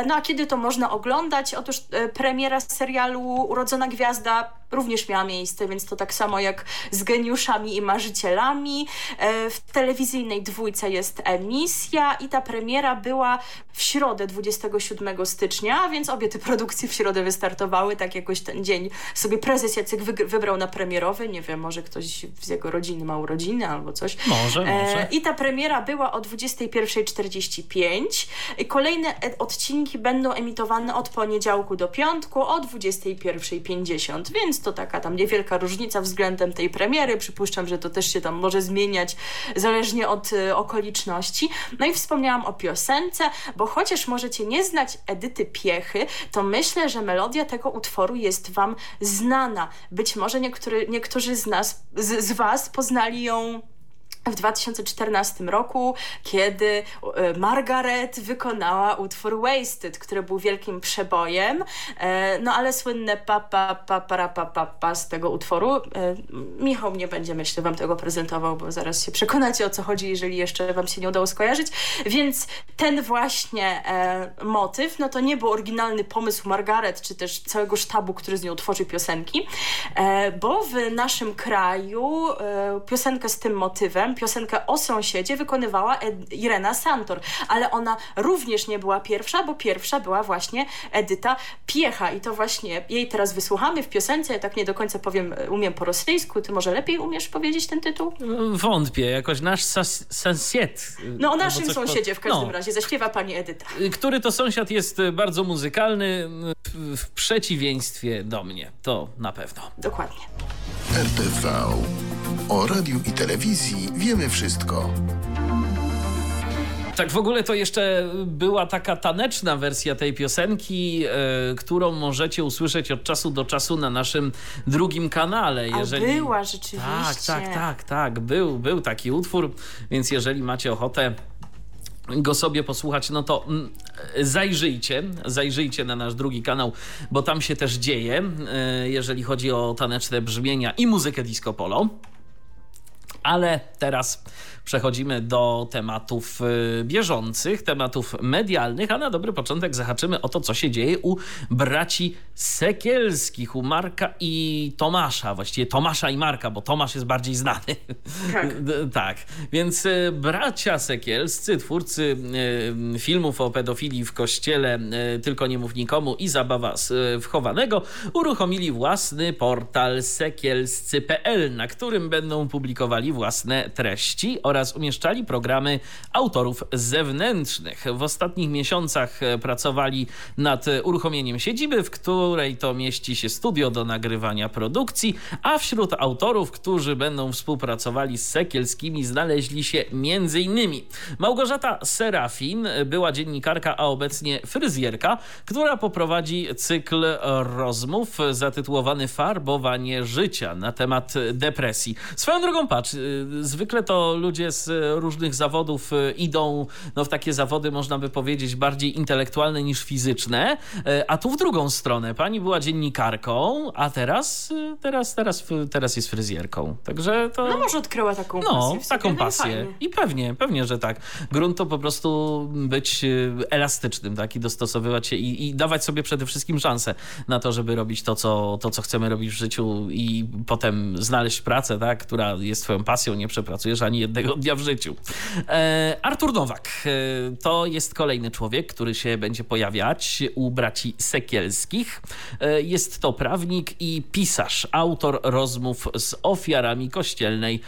Speaker 2: No a kiedy to można oglądać? Otóż premiera serialu serialu Urodzona Gwiazda również miała miejsce, więc to tak samo jak z geniuszami i marzycielami. E, w telewizyjnej dwójce jest emisja i ta premiera była w środę 27 stycznia, więc obie te produkcje w środę wystartowały, tak jakoś ten dzień sobie prezes Jacek wybrał na premierowy, nie wiem, może ktoś z jego rodziny ma urodziny albo coś.
Speaker 1: Może, e, może.
Speaker 2: I ta premiera była o 21.45. Kolejne e, odcinki będą emitowane od poniedziałku do piątku o 21.50, więc to taka tam niewielka różnica względem tej premiery. Przypuszczam, że to też się tam może zmieniać zależnie od y, okoliczności. No i wspomniałam o piosence, bo chociaż możecie nie znać Edyty Piechy, to myślę, że melodia tego utworu jest Wam znana. Być może niektóry, niektórzy z nas, z, z Was poznali ją w 2014 roku, kiedy e, Margaret wykonała utwór Wasted, który był wielkim przebojem, e, no ale słynne pa pa pa pa z tego utworu. E, Michał nie będzie, myślę, wam tego prezentował, bo zaraz się przekonacie o co chodzi, jeżeli jeszcze wam się nie udało skojarzyć. Więc ten właśnie motyw, no to nie był oryginalny pomysł Margaret, czy też całego sztabu, który z nią tworzy piosenki, bo w naszym kraju piosenkę z tym motywem piosenkę o sąsiedzie wykonywała Ed Irena Santor, ale ona również nie była pierwsza, bo pierwsza była właśnie Edyta Piecha i to właśnie jej teraz wysłuchamy w piosence. Ja tak nie do końca powiem, umiem po rosyjsku. Ty może lepiej umiesz powiedzieć ten tytuł?
Speaker 1: Wątpię, jakoś nasz sąsiad.
Speaker 2: No o naszym sąsiedzie w każdym no. razie zaśpiewa pani Edyta.
Speaker 1: Który to sąsiad jest bardzo muzykalny w przeciwieństwie do mnie. To na pewno.
Speaker 2: Dokładnie.
Speaker 3: RTV. O radiu i telewizji wiemy wszystko.
Speaker 1: Tak, w ogóle to jeszcze była taka taneczna wersja tej piosenki, e, którą możecie usłyszeć od czasu do czasu na naszym drugim kanale.
Speaker 2: Jeżeli... A była rzeczywiście.
Speaker 1: Tak, tak, tak, tak. Był, był taki utwór, więc jeżeli macie ochotę go sobie posłuchać, no to mm, zajrzyjcie, zajrzyjcie na nasz drugi kanał, bo tam się też dzieje, e, jeżeli chodzi o taneczne brzmienia i muzykę disco polo. Ale teraz przechodzimy do tematów y, bieżących, tematów medialnych, a na dobry początek zahaczymy o to, co się dzieje u braci Sekielskich, u Marka i Tomasza, właściwie Tomasza i Marka, bo Tomasz jest bardziej znany. Tak. tak. Więc y, bracia Sekielscy, twórcy y, filmów o pedofilii w kościele Tylko nie mów nikomu i Zabawa wchowanego, uruchomili własny portal sekielscy.pl, na którym będą publikowali własne treści oraz oraz umieszczali programy autorów zewnętrznych. W ostatnich miesiącach e, pracowali nad uruchomieniem siedziby, w której to mieści się studio do nagrywania produkcji, a wśród autorów, którzy będą współpracowali z Sekielskimi znaleźli się m.in. Małgorzata Serafin, była dziennikarka, a obecnie fryzjerka, która poprowadzi cykl rozmów zatytułowany Farbowanie życia na temat depresji. Swoją drogą patrz, zwykle to ludzie z różnych zawodów idą no, w takie zawody, można by powiedzieć, bardziej intelektualne niż fizyczne, a tu w drugą stronę. Pani była dziennikarką, a teraz, teraz, teraz, teraz jest fryzjerką. Także to...
Speaker 2: No może odkryła taką no, pasję.
Speaker 1: No, taką pasję. I pewnie, pewnie, że tak. Grunt to po prostu być elastycznym, tak? I dostosowywać się i, i dawać sobie przede wszystkim szansę na to, żeby robić to co, to, co chcemy robić w życiu i potem znaleźć pracę, tak, która jest twoją pasją, nie przepracujesz ani jednego dnia w życiu. E, Artur Nowak e, to jest kolejny człowiek, który się będzie pojawiać u braci Sekielskich. E, jest to prawnik i pisarz, autor rozmów z ofiarami kościelnej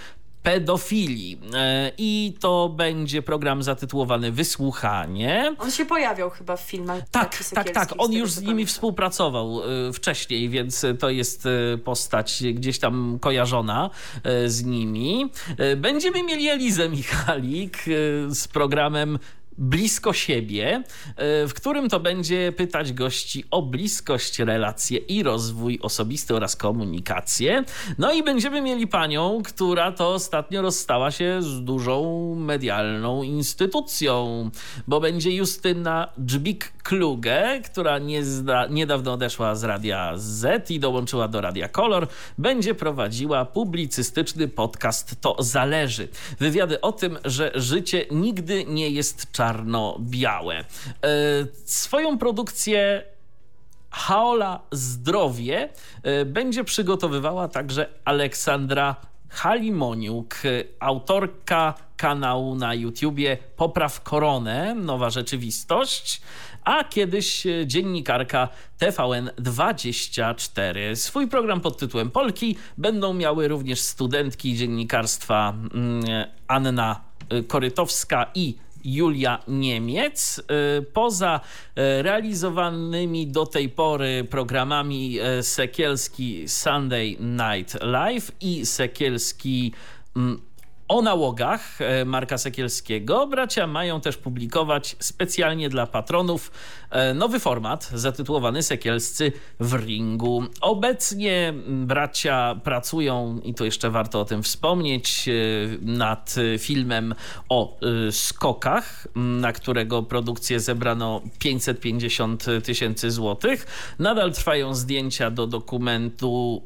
Speaker 1: pedofilii. E, I to będzie program zatytułowany Wysłuchanie.
Speaker 2: On się pojawiał chyba w filmach.
Speaker 1: Tak, tak, tak. On już z nimi współpracował e, wcześniej, więc to jest e, postać gdzieś tam kojarzona z nimi. Będziemy mieli Elizę Michalik z programem blisko siebie, e, w którym to będzie pytać gości o bliskość, relacje i rozwój osobisty oraz komunikację. No i będziemy mieli panią, która to ostatnio rozstała się z dużą medialną instytucją, bo będzie Justyna Dżbik-Kluge, która niedawno odeszła z Radia Z i dołączyła do Radia Kolor, będzie prowadziła publicystyczny podcast To Zależy. Wywiady o tym, że życie nigdy nie jest czarne czarno-białe. E, swoją produkcję Haola Zdrowie e, będzie przygotowywała także Aleksandra Halimoniuk, autorka kanału na YouTubie Popraw Koronę, Nowa Rzeczywistość, a kiedyś dziennikarka TVN24. Swój program pod tytułem Polki będą miały również studentki dziennikarstwa mm, Anna Korytowska i Julia Niemiec. Y, poza y, realizowanymi do tej pory programami y, Sekielski Sunday Night Live i Sekielski mm, o nałogach e, Marka Sekielskiego bracia mają też publikować specjalnie dla patronów e, nowy format zatytułowany Sekielscy w ringu. Obecnie bracia pracują, i to jeszcze warto o tym wspomnieć, e, nad filmem o skokach, na którego produkcję zebrano 550 tysięcy złotych. Nadal trwają zdjęcia do dokumentu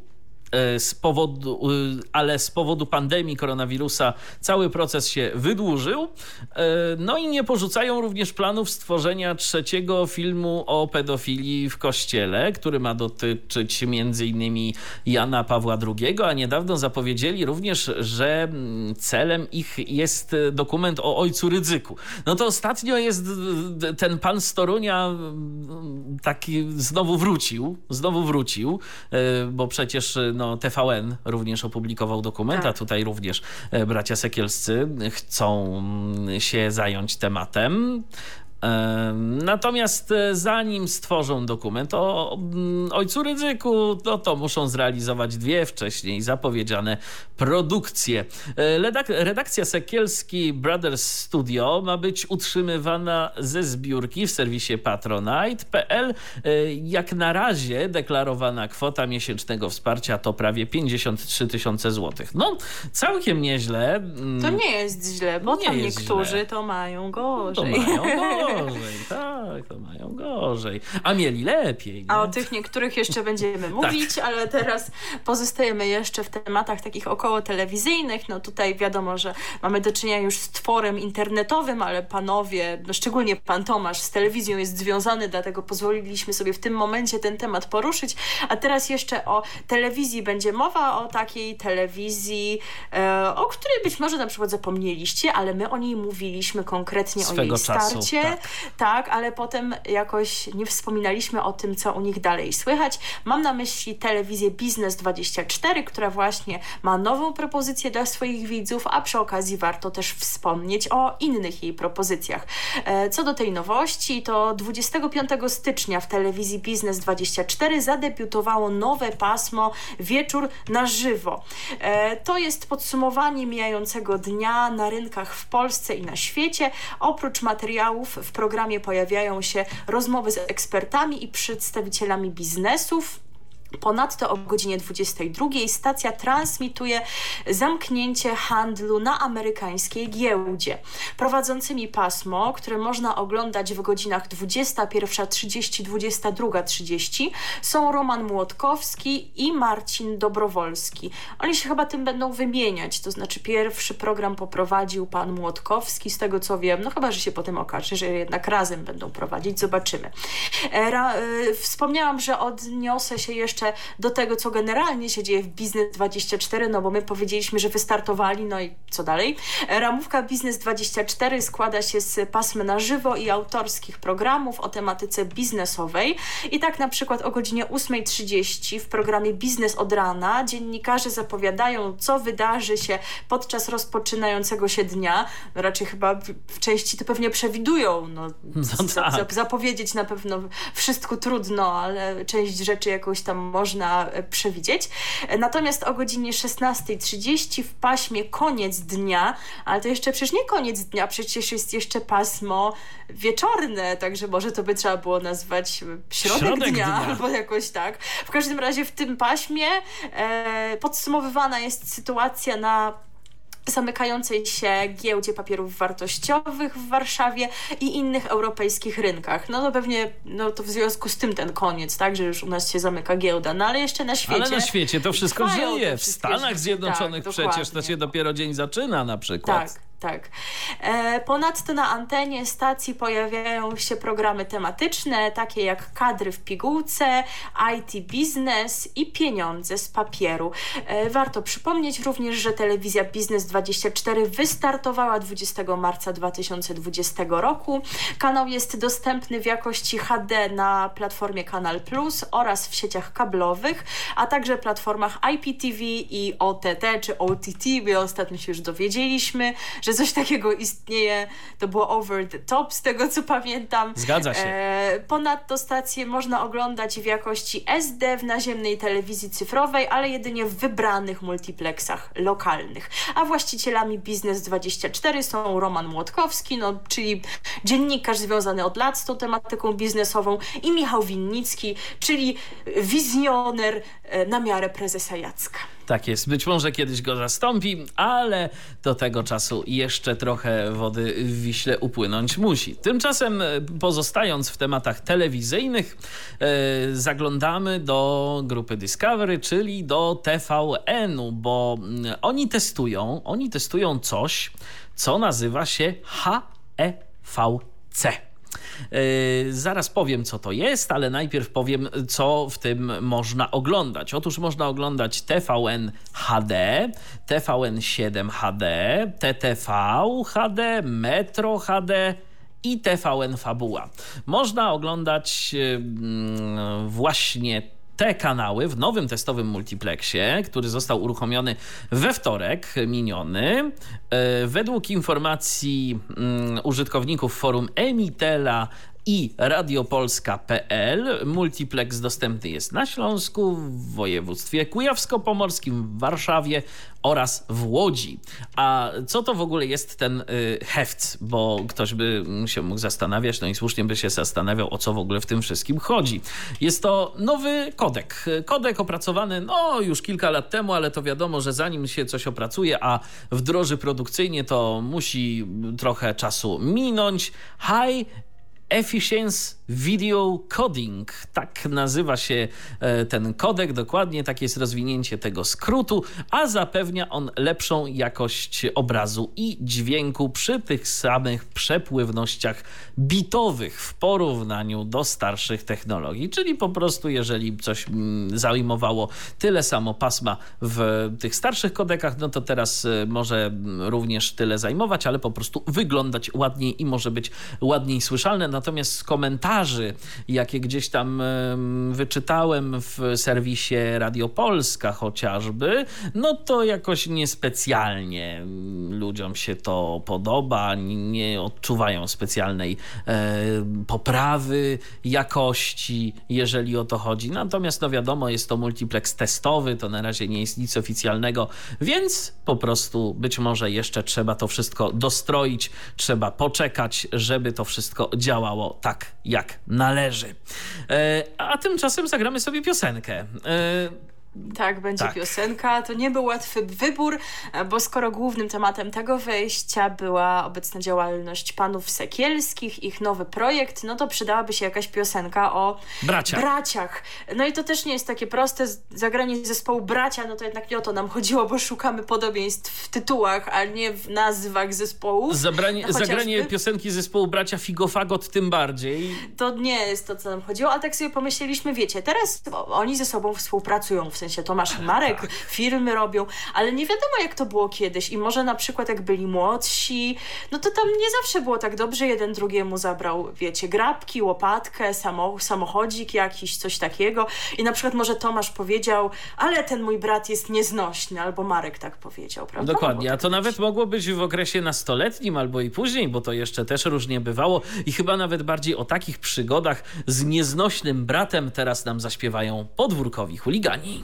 Speaker 1: z powodu, e, ale z powodu pandemii koronawirusa cały proces się wydłużył. E, no i nie porzucają również planów stworzenia trzeciego filmu o pedofilii w kościele, który ma dotyczyć m.in. Jana Pawła II, a niedawno zapowiedzieli również, że mm, celem ich jest dokument o ojcu Rydzyku. No to ostatnio jest ten pan z Torunia mm, taki znowu wrócił, znowu wrócił, bo przecież no, no, TVN również opublikował dokument, tak. a tutaj również e, bracia Sekielscy chcą mm, się zająć tematem. Natomiast e, zanim stworzą dokument o mm, ojcu ryzyku, no to muszą zrealizować dwie wcześniej zapowiedziane produkcje. E, redakcja Sekielski Brothers Studio ma być utrzymywana ze zbiórki w serwisie patronite.pl. E, jak na razie deklarowana kwota miesięcznego wsparcia to prawie 53 tysiące złotych. No, całkiem nieźle.
Speaker 2: Mm, to nie jest źle, bo nie tam niektórzy źle. to mają gorzej.
Speaker 1: To mają gorzej gorzej, tak, to mają gorzej. A mieli lepiej. Nie?
Speaker 2: A o tych niektórych jeszcze będziemy tak. mówić, tak. ale teraz pozostajemy jeszcze w tematach takich około telewizyjnych. No tutaj wiadomo, że mamy do czynienia już z tworem internetowym, ale panowie, no szczególnie pan Tomasz z telewizją jest związany, dlatego pozwoliliśmy sobie w tym momencie ten temat poruszyć. A teraz jeszcze o telewizji będzie mowa, o takiej telewizji, e, o której być może na przykład zapomnieliście, ale my o niej mówiliśmy konkretnie Swego o jej starcie. Czasu, tak tak, ale potem jakoś nie wspominaliśmy o tym, co u nich dalej słychać. Mam na myśli telewizję Biznes 24, która właśnie ma nową propozycję dla swoich widzów, a przy okazji warto też wspomnieć o innych jej propozycjach. E, co do tej nowości, to 25 stycznia w telewizji Biznes 24 zadebiutowało nowe pasmo Wieczór na żywo. E, to jest podsumowanie mijającego dnia na rynkach w Polsce i na świecie. Oprócz materiałów w programie pojawiają się rozmowy z ekspertami i przedstawicielami biznesów Ponadto o godzinie 22 stacja transmituje zamknięcie handlu na amerykańskiej giełdzie. Prowadzącymi pasmo, które można oglądać w godzinach 21.30, 22.30 są Roman Młotkowski i Marcin Dobrowolski. Oni się chyba tym będą wymieniać, to znaczy pierwszy program poprowadził pan Młotkowski, z tego co wiem, no chyba, że się potem okaże, że jednak razem będą prowadzić, zobaczymy. E, ra, y, wspomniałam, że odniosę się jeszcze do tego, co generalnie się dzieje w Biznes24, no bo my powiedzieliśmy, że wystartowali, no i co dalej? Ramówka Biznes24 składa się z pasm na żywo i autorskich programów o tematyce biznesowej i tak na przykład o godzinie 8.30 w programie Biznes od rana dziennikarze zapowiadają, co wydarzy się podczas rozpoczynającego się dnia. No raczej chyba w części to pewnie przewidują. No,
Speaker 1: no tak.
Speaker 2: zapowiedzieć na pewno wszystko trudno, ale część rzeczy jakoś tam można e, przewidzieć. Natomiast o godzinie 16.30 w paśmie koniec dnia, ale to jeszcze przecież nie koniec dnia, przecież jest jeszcze pasmo wieczorne, także może to by trzeba było nazwać środek, środek dnia, dnia, albo jakoś tak. W każdym razie w tym paśmie e, podsumowywana jest sytuacja na zamykającej się giełdzie papierów wartościowych w Warszawie i innych europejskich rynkach. No to pewnie no to w związku z tym ten koniec, tak, że już u nas się zamyka giełda, no ale jeszcze na świecie.
Speaker 1: Ale na świecie to wszystko żyje. W Stanach Zjednoczonych tak, przecież to się dopiero dzień zaczyna na przykład.
Speaker 2: Tak tak. E, ponadto na antenie stacji pojawiają się programy tematyczne, takie jak kadry w pigułce, IT biznes i pieniądze z papieru. E, warto przypomnieć również, że telewizja Biznes 24 wystartowała 20 marca 2020 roku. Kanał jest dostępny w jakości HD na platformie Kanal Plus oraz w sieciach kablowych, a także platformach IPTV i OTT czy OTT, bo ostatnio się już dowiedzieliśmy, że że coś takiego istnieje. To było over the top, z tego co pamiętam.
Speaker 1: Zgadza się. E,
Speaker 2: ponadto stację można oglądać w jakości SD w naziemnej telewizji cyfrowej, ale jedynie w wybranych multiplexach lokalnych. A właścicielami Biznes24 są Roman Młotkowski, no, czyli dziennikarz związany od lat z tą tematyką biznesową i Michał Winnicki, czyli wizjoner e, na miarę prezesa Jacka.
Speaker 1: Tak jest. Być może kiedyś go zastąpi, ale do tego czasu jeszcze trochę wody w Wiśle upłynąć musi. Tymczasem e, pozostając w tematach telewizyjnych, e, zaglądamy do grupy Discovery, czyli do TVN-u, bo mm, oni testują, oni testują coś, co nazywa się HEVC. Yy, zaraz powiem, co to jest, ale najpierw powiem, co w tym można oglądać. Otóż można oglądać TVN HD, TVN 7 HD, TTV HD, Metro HD i TVN Fabuła. Można oglądać yy, właśnie te kanały w nowym testowym multiplexie, który został uruchomiony we wtorek miniony. E, według informacji mm, użytkowników forum Emitela i radiopolska.pl. Multiplex dostępny jest na Śląsku, w województwie kujawsko-pomorskim, w Warszawie oraz w Łodzi. A co to w ogóle jest ten y, heft? Bo ktoś by się mógł zastanawiać, no i słusznie by się zastanawiał, o co w ogóle w tym wszystkim chodzi. Jest to nowy kodek. Kodek opracowany no już kilka lat temu, ale to wiadomo, że zanim się coś opracuje, a wdroży produkcyjnie, to musi trochę czasu minąć. High Efficiency Video Coding. Tak nazywa się e, ten kodek, dokładnie tak jest rozwinięcie tego skrótu, a zapewnia on lepszą jakość obrazu i dźwięku przy tych samych przepływnościach bitowych w porównaniu do starszych technologii. Czyli po prostu, jeżeli coś mm, zajmowało tyle samo pasma w tych starszych kodekach, no to teraz e, może również tyle zajmować, ale po prostu wyglądać ładniej i może być ładniej słyszalne. Natomiast z komentarzy jakie gdzieś tam wyczytałem w serwisie Radio Polska chociażby, no to jakoś niespecjalnie ludziom się to podoba, nie odczuwają specjalnej e, poprawy jakości, jeżeli o to chodzi. Natomiast no wiadomo, jest to multiplex testowy, to na razie nie jest nic oficjalnego, więc po prostu być może jeszcze trzeba to wszystko dostroić, trzeba poczekać, żeby to wszystko działało tak, jak należy. E, a tymczasem zagramy sobie piosenkę. E,
Speaker 2: tak, będzie tak. piosenka. To nie był łatwy wybór, bo skoro głównym tematem tego wejścia była obecna działalność panów Sekielskich, ich nowy projekt, no to przydałaby się jakaś piosenka o
Speaker 1: braciach.
Speaker 2: braciach. No i to też nie jest takie proste. Zagranie zespołu bracia, no to jednak nie o to nam chodziło, bo szukamy podobieństw w tytułach, a nie w nazwach zespołu.
Speaker 1: Zabranie, no, Zagranie piosenki zespołu bracia Figofagot tym bardziej.
Speaker 2: To nie jest to, co nam chodziło, ale tak sobie pomyśleliśmy, wiecie, teraz oni ze sobą współpracują w sensie Tomasz i Marek, tak. firmy robią, ale nie wiadomo jak to było kiedyś i może na przykład jak byli młodsi, no to tam nie zawsze było tak dobrze, jeden drugiemu zabrał, wiecie, grabki, łopatkę, samo, samochodzik jakiś, coś takiego i na przykład może Tomasz powiedział, ale ten mój brat jest nieznośny, albo Marek tak powiedział, prawda?
Speaker 1: Dokładnie, a
Speaker 2: tak
Speaker 1: to nawet mogło być w okresie nastoletnim albo i później, bo to jeszcze też różnie bywało i chyba nawet bardziej o takich przygodach z nieznośnym bratem teraz nam zaśpiewają podwórkowi chuligani.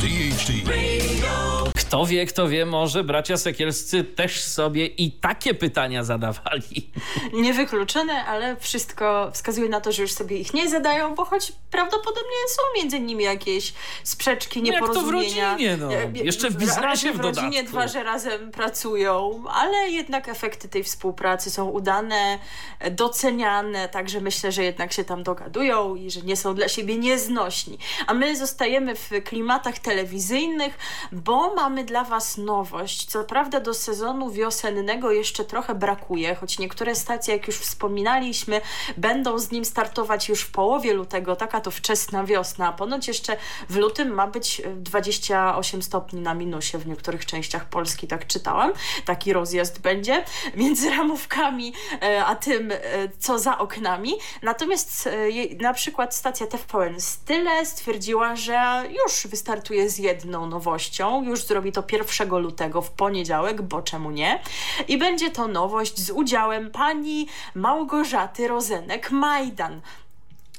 Speaker 1: DHT. Radio. Kto wie, kto wie, może bracia Sekielscy też sobie i takie pytania zadawali.
Speaker 2: Niewykluczone, ale wszystko wskazuje na to, że już sobie ich nie zadają, bo choć prawdopodobnie są między nimi jakieś sprzeczki, nieporozumienia.
Speaker 1: Jak to w rodzinie, no. Jeszcze w biznesie w,
Speaker 2: w rodzinie dwa, że razem pracują, ale jednak efekty tej współpracy są udane, doceniane, także myślę, że jednak się tam dogadują i że nie są dla siebie nieznośni. A my zostajemy w klimatach telewizyjnych, bo mamy dla Was nowość. Co prawda do sezonu wiosennego jeszcze trochę brakuje, choć niektóre stacje, jak już wspominaliśmy, będą z nim startować już w połowie lutego, taka to wczesna wiosna, ponoć jeszcze w lutym ma być 28 stopni na minusie w niektórych częściach Polski, tak czytałam. Taki rozjazd będzie między ramówkami e, a tym, e, co za oknami. Natomiast e, na przykład stacja TVN Style stwierdziła, że już wystartuje z jedną nowością. Już zrobi to 1 lutego w poniedziałek, bo czemu nie? I będzie to nowość z udziałem pani Małgorzaty Rozenek-Majdan.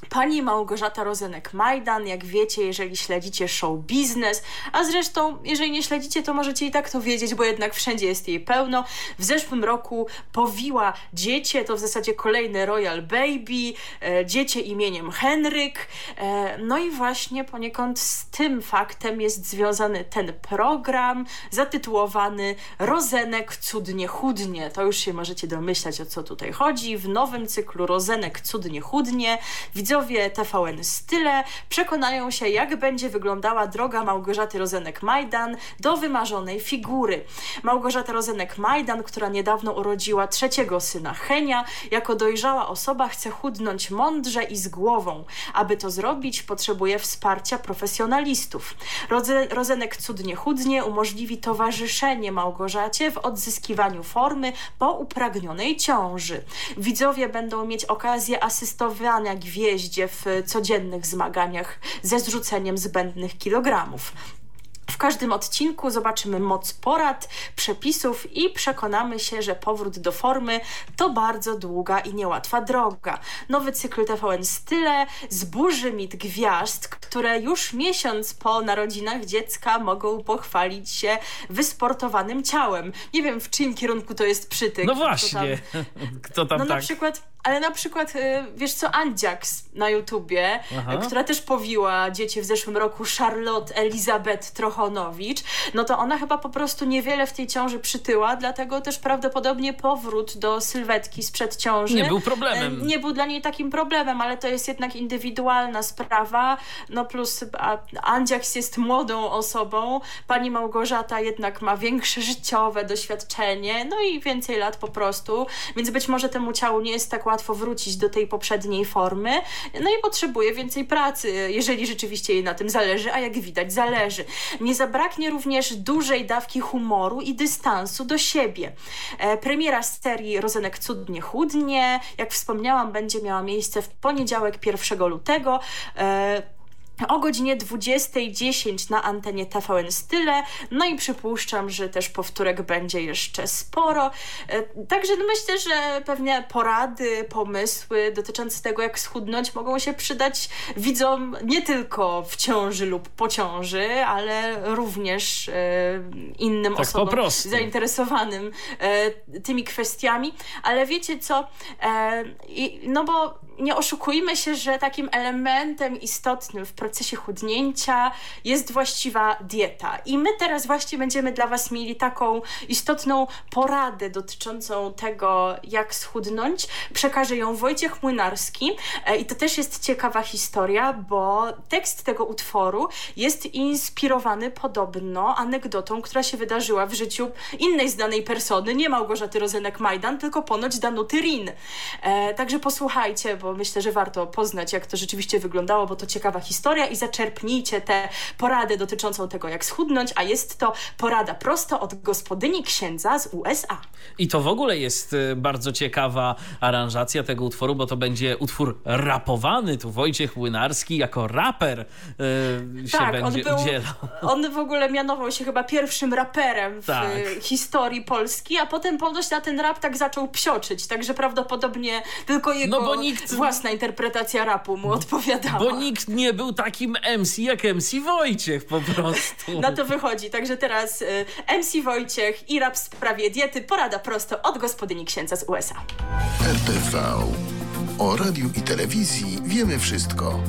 Speaker 2: Pani Małgorzata Rozenek-Majdan, jak wiecie, jeżeli śledzicie show biznes, a zresztą, jeżeli nie śledzicie, to możecie i tak to wiedzieć, bo jednak wszędzie jest jej pełno. W zeszłym roku powiła dziecię, to w zasadzie kolejny Royal Baby, e, dziecię imieniem Henryk. E, no i właśnie poniekąd z tym faktem jest związany ten program zatytułowany Rozenek cudnie chudnie. To już się możecie domyślać, o co tutaj chodzi. W nowym cyklu Rozenek cudnie chudnie widzowie widzowie TVN Style przekonają się, jak będzie wyglądała droga Małgorzaty Rozenek-Majdan do wymarzonej figury. Małgorzata Rozenek-Majdan, która niedawno urodziła trzeciego syna Henia, jako dojrzała osoba chce chudnąć mądrze i z głową. Aby to zrobić, potrzebuje wsparcia profesjonalistów. Rozenek cudnie chudnie umożliwi towarzyszenie Małgorzacie w odzyskiwaniu formy po upragnionej ciąży. Widzowie będą mieć okazję asystowania gwieździ jeździe w codziennych zmaganiach ze zrzuceniem zbędnych kilogramów. W każdym odcinku zobaczymy moc porad, przepisów i przekonamy się, że powrót do formy to bardzo długa i niełatwa droga. Nowy cykl TVN Style zburzy mit gwiazd, które już miesiąc po narodzinach dziecka mogą pochwalić się wysportowanym ciałem. Nie wiem, w czyim kierunku to jest przytyk.
Speaker 1: No właśnie. Kto tam, Kto tam
Speaker 2: no
Speaker 1: tak?
Speaker 2: na przykład ale na przykład, y, wiesz co, Andziaks na YouTubie, Aha. która też powiła dzieci w zeszłym roku, Charlotte Elizabeth Trochonowicz, no to ona chyba po prostu niewiele w tej ciąży przytyła, dlatego też prawdopodobnie powrót do sylwetki sprzed ciąży
Speaker 1: nie był problemem.
Speaker 2: Y, nie był dla niej takim problemem, ale to jest jednak indywidualna sprawa, no plus Andziaks jest młodą osobą, pani Małgorzata jednak ma większe życiowe doświadczenie, no i więcej lat po prostu, więc być może temu ciału nie jest tak łatwo wrócić do tej poprzedniej formy, no i potrzebuje więcej pracy, jeżeli rzeczywiście jej na tym zależy, a jak widać zależy. Nie zabraknie również dużej dawki humoru i dystansu do siebie. E, premiera serii Rozenek cudnie chudnie, jak wspomniałam, będzie miała miejsce w poniedziałek 1 lutego. O godzinie 20.10 na antenie TVN Style. No i przypuszczam, że też powtórek będzie jeszcze sporo. E, także no myślę, że pewnie porady, pomysły dotyczące tego, jak schudnąć, mogą się przydać widzom nie tylko w ciąży lub po ciąży, ale również e, innym
Speaker 1: tak
Speaker 2: osobom zainteresowanym e, tymi kwestiami. Ale wiecie co? no bo nie oszukujmy się, że takim elementem istotnym w procesie chudnięcia jest właściwa dieta. I my teraz właśnie będziemy dla Was mieli taką istotną poradę dotyczącą tego, jak schudnąć. Przekaże ją Wojciech Młynarski e, i to też jest ciekawa historia, bo tekst tego utworu jest inspirowany podobno anegdotą, która się wydarzyła w życiu innej znanej persony, nie Małgorzaty Rozenek-Majdan, tylko ponoć Danuty Rin. E, także posłuchajcie, bo myślę, że warto poznać, jak to rzeczywiście wyglądało, bo to ciekawa historia i zaczerpnijcie tę poradę dotyczącą tego, jak schudnąć, a jest to porada prosto od gospodyni księdza z USA.
Speaker 1: I to w ogóle jest y, bardzo ciekawa aranżacja tego utworu, bo to będzie utwór rapowany. Tu Wojciech Łynarski jako raper yy, się tak, będzie on był, udzielał.
Speaker 2: On w ogóle mianował się chyba pierwszym raperem w tak. historii Polski, a potem ponoć na ten rap tak zaczął psioczyć, także prawdopodobnie tylko jego no bo nikt, własna interpretacja rapu mu odpowiadała.
Speaker 1: Bo nikt nie był takim MC jak MC Wojciech po prostu.
Speaker 2: Na to wychodzi. Także teraz y, MC Wojciech i rap w sprawie diety. Porada prosto od gospodyni księdza z USA.
Speaker 3: RTV. O radiu i telewizji wiemy wszystko.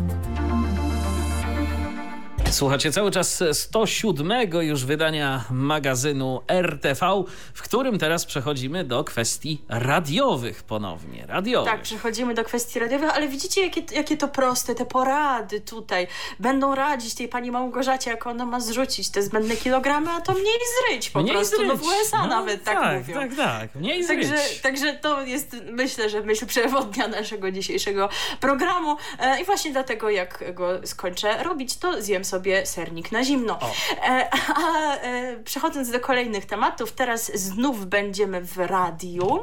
Speaker 1: Słuchacie cały czas 107 już wydania magazynu RTV, w którym teraz przechodzimy do kwestii radiowych ponownie. Radiowych.
Speaker 2: Tak, przechodzimy do kwestii radiowych, ale widzicie jakie, jakie to proste, te porady tutaj. Będą radzić tej pani Małgorzacie, jak ona ma zrzucić te zbędne kilogramy, a to mniej zryć po mniej prostu. Zryć. No w USA no, nawet tak, tak mówią.
Speaker 1: Tak, tak, mniej zryć.
Speaker 2: Także, także to jest myślę, że myśl przewodnia naszego dzisiejszego programu e, i właśnie dlatego jak go skończę robić, to zjem sobie sobie sernik na zimno. E, a e, przechodząc do kolejnych tematów, teraz znów będziemy w radiu.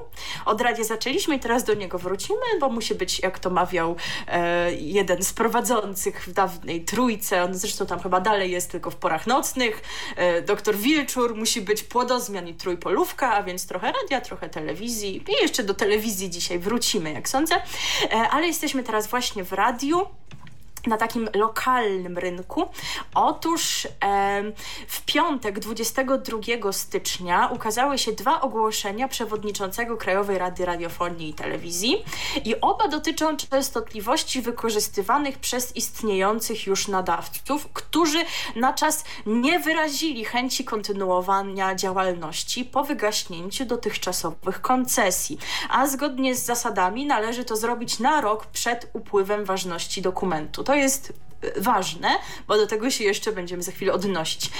Speaker 2: Od radia zaczęliśmy i teraz do niego wrócimy, bo musi być, jak to mawiał e, jeden z prowadzących w dawnej trójce, on zresztą tam chyba dalej jest tylko w porach nocnych, e, doktor Wilczur, musi być płodozmian i trójpolówka, a więc trochę radia, trochę telewizji i jeszcze do telewizji dzisiaj wrócimy, jak sądzę. E, ale jesteśmy teraz właśnie w radiu na takim lokalnym rynku. Otóż e, w piątek 22 stycznia ukazały się dwa ogłoszenia przewodniczącego Krajowej Rady Radiofonii i Telewizji i oba dotyczą częstotliwości wykorzystywanych przez istniejących już nadawców, którzy na czas nie wyrazili chęci kontynuowania działalności po wygaśnięciu dotychczasowych koncesji, a zgodnie z zasadami należy to zrobić na rok przed upływem ważności dokumentu to jest e, ważne, bo do tego się jeszcze będziemy za chwilę odnosić.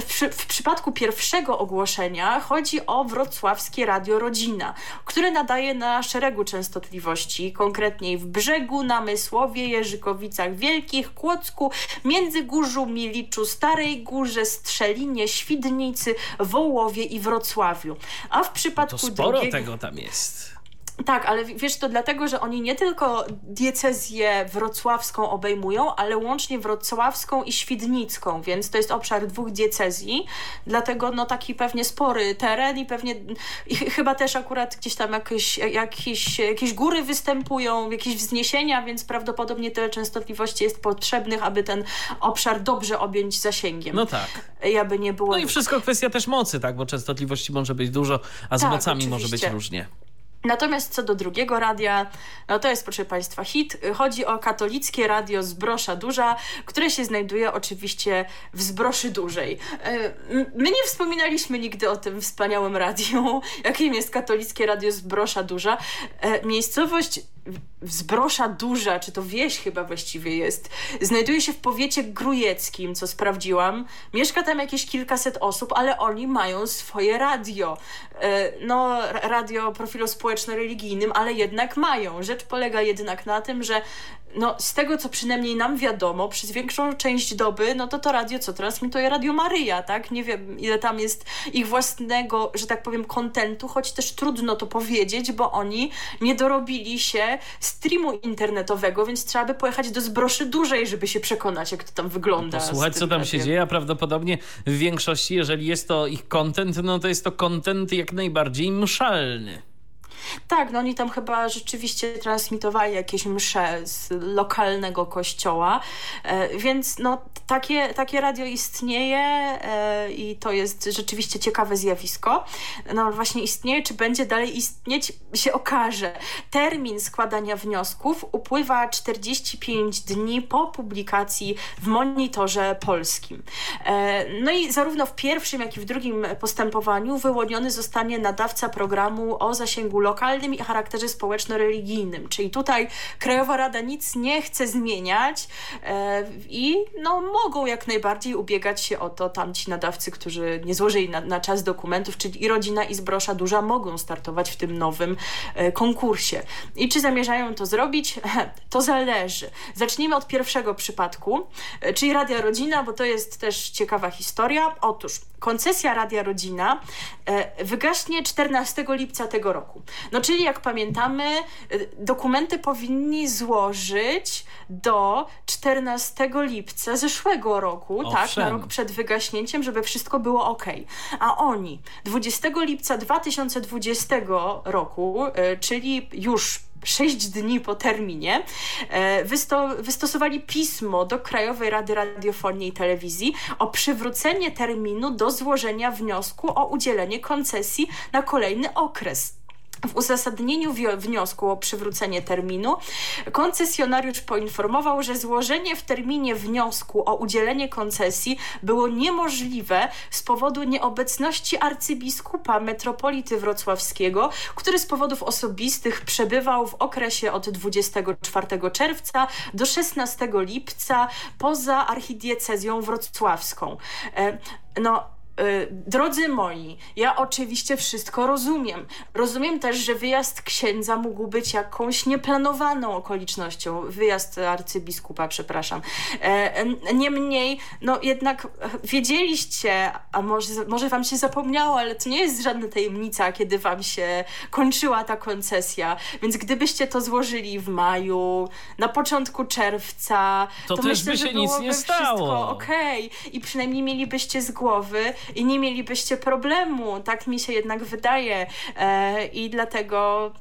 Speaker 2: W, przy, w, przypadku pierwszego ogłoszenia chodzi o wrocławskie Radio Rodzina, które nadaje na szeregu częstotliwości, konkretniej w Brzegu, Namysłowie, Jerzykowicach Wielkich, Kłodzku, Międzygórzu, Miliczu, Starej Górze, Strzelinie, Świdnicy, Wołowie i Wrocławiu. A w przypadku
Speaker 1: to sporo
Speaker 2: drugiego...
Speaker 1: tego tam jest.
Speaker 2: Tak, ale wiesz, to dlatego, że oni nie tylko diecezję wrocławską obejmują, ale łącznie wrocławską i świdnicką, więc to jest obszar dwóch diecezji, dlatego no taki pewnie spory teren i pewnie i chyba też akurat gdzieś tam jakieś, jakieś, jakieś góry występują, jakieś wzniesienia, więc prawdopodobnie tyle częstotliwości jest potrzebnych, aby ten obszar dobrze objąć zasięgiem.
Speaker 1: No tak.
Speaker 2: Aby nie było...
Speaker 1: No i wszystko kwestia też mocy, tak, bo częstotliwości może być dużo, a z tak, mocami oczywiście. może być różnie.
Speaker 2: Natomiast co do drugiego radia, no to jest proszę Państwa hit. Chodzi o katolickie radio Zbrosza Duża, które się znajduje oczywiście w Zbroszy Dużej. E, my nie wspominaliśmy nigdy o tym wspaniałym radiu, jakim jest katolickie radio Zbrosza Duża. E, miejscowość Zbrosza Duża, czy to wieś chyba właściwie jest, znajduje się w powiecie grujeckim, co sprawdziłam. Mieszka tam jakieś kilkaset osób, ale oni mają swoje radio. E, no, radio profilu społeczno-religijnym, ale jednak mają. Rzecz polega jednak na tym, że no z tego, co przynajmniej nam wiadomo, przez większą część doby, no to to radio co transmituje Radio Maryja, tak? Nie wiem, ile tam jest ich własnego, że tak powiem, kontentu, choć też trudno to powiedzieć, bo oni nie dorobili się streamu internetowego, więc trzeba by pojechać do zbroszy dłużej, żeby się przekonać, jak to tam wygląda.
Speaker 1: Posłuchać, co tam radiem. się dzieje, a prawdopodobnie w większości, jeżeli jest to ich kontent, no to jest to kontent jak najbardziej mszalny.
Speaker 2: Tak, no oni tam chyba rzeczywiście transmitowali jakieś msze z lokalnego kościoła, e, więc no takie, takie radio istnieje e, i to jest rzeczywiście ciekawe zjawisko. No właśnie istnieje, czy będzie dalej istnieć, się okaże. Termin składania wniosków upływa 45 dni po publikacji w monitorze polskim. E, no i zarówno w pierwszym, jak i w drugim postępowaniu wyłoniony zostanie nadawca programu o zasięgu lokalnym lokalnym i charakterze społeczno-religijnym. Czyli tutaj Krajowa Rada nic nie chce zmieniać e, i no, mogą jak najbardziej ubiegać się o to tamci nadawcy, którzy nie złożyli na, na czas dokumentów, czyli i Rodzina i Zbrosza Duża mogą startować w tym nowym e, konkursie. I czy zamierzają to zrobić? To zależy. Zacznijmy od pierwszego przypadku, e, czyli Radia Rodzina, bo to jest też ciekawa historia. Otóż koncesja Radia Rodzina wygaśnie 14 lipca tego roku. No czyli jak pamiętamy, e, dokumenty powinni złożyć do 14 lipca zeszłego roku, Owszem. tak, na rok przed wygaśnięciem, żeby wszystko było ok. A oni 20 lipca 2020 roku, e, czyli już sześć dni po terminie, e, wysto wystosowali pismo do Krajowej Rady Radiofonii i Telewizji o przywrócenie terminu do złożenia wniosku o udzielenie koncesji na kolejny okres. W uzasadnieniu wniosku o przywrócenie terminu koncesjonariusz poinformował, że złożenie w terminie wniosku o udzielenie koncesji było niemożliwe z powodu nieobecności arcybiskupa metropolity wrocławskiego, który z powodów osobistych przebywał w okresie od 24 czerwca do 16 lipca poza archidiecezją wrocławską. E, no, drodzy moi, ja oczywiście wszystko rozumiem. Rozumiem też, że wyjazd księdza mógł być jakąś nieplanowaną okolicznością. Wyjazd arcybiskupa, przepraszam. E, niemniej, no jednak wiedzieliście, a może, może wam się zapomniało, ale to nie jest żadna tajemnica, kiedy wam się kończyła ta koncesja. Więc gdybyście to złożyli w maju, na początku czerwca,
Speaker 1: to,
Speaker 2: to
Speaker 1: myślę,
Speaker 2: by
Speaker 1: że nic nie stało.
Speaker 2: okej. Okay. I przynajmniej mielibyście z głowy i nie mielibyście problemu. Tak mi się jednak wydaje. E, I dlatego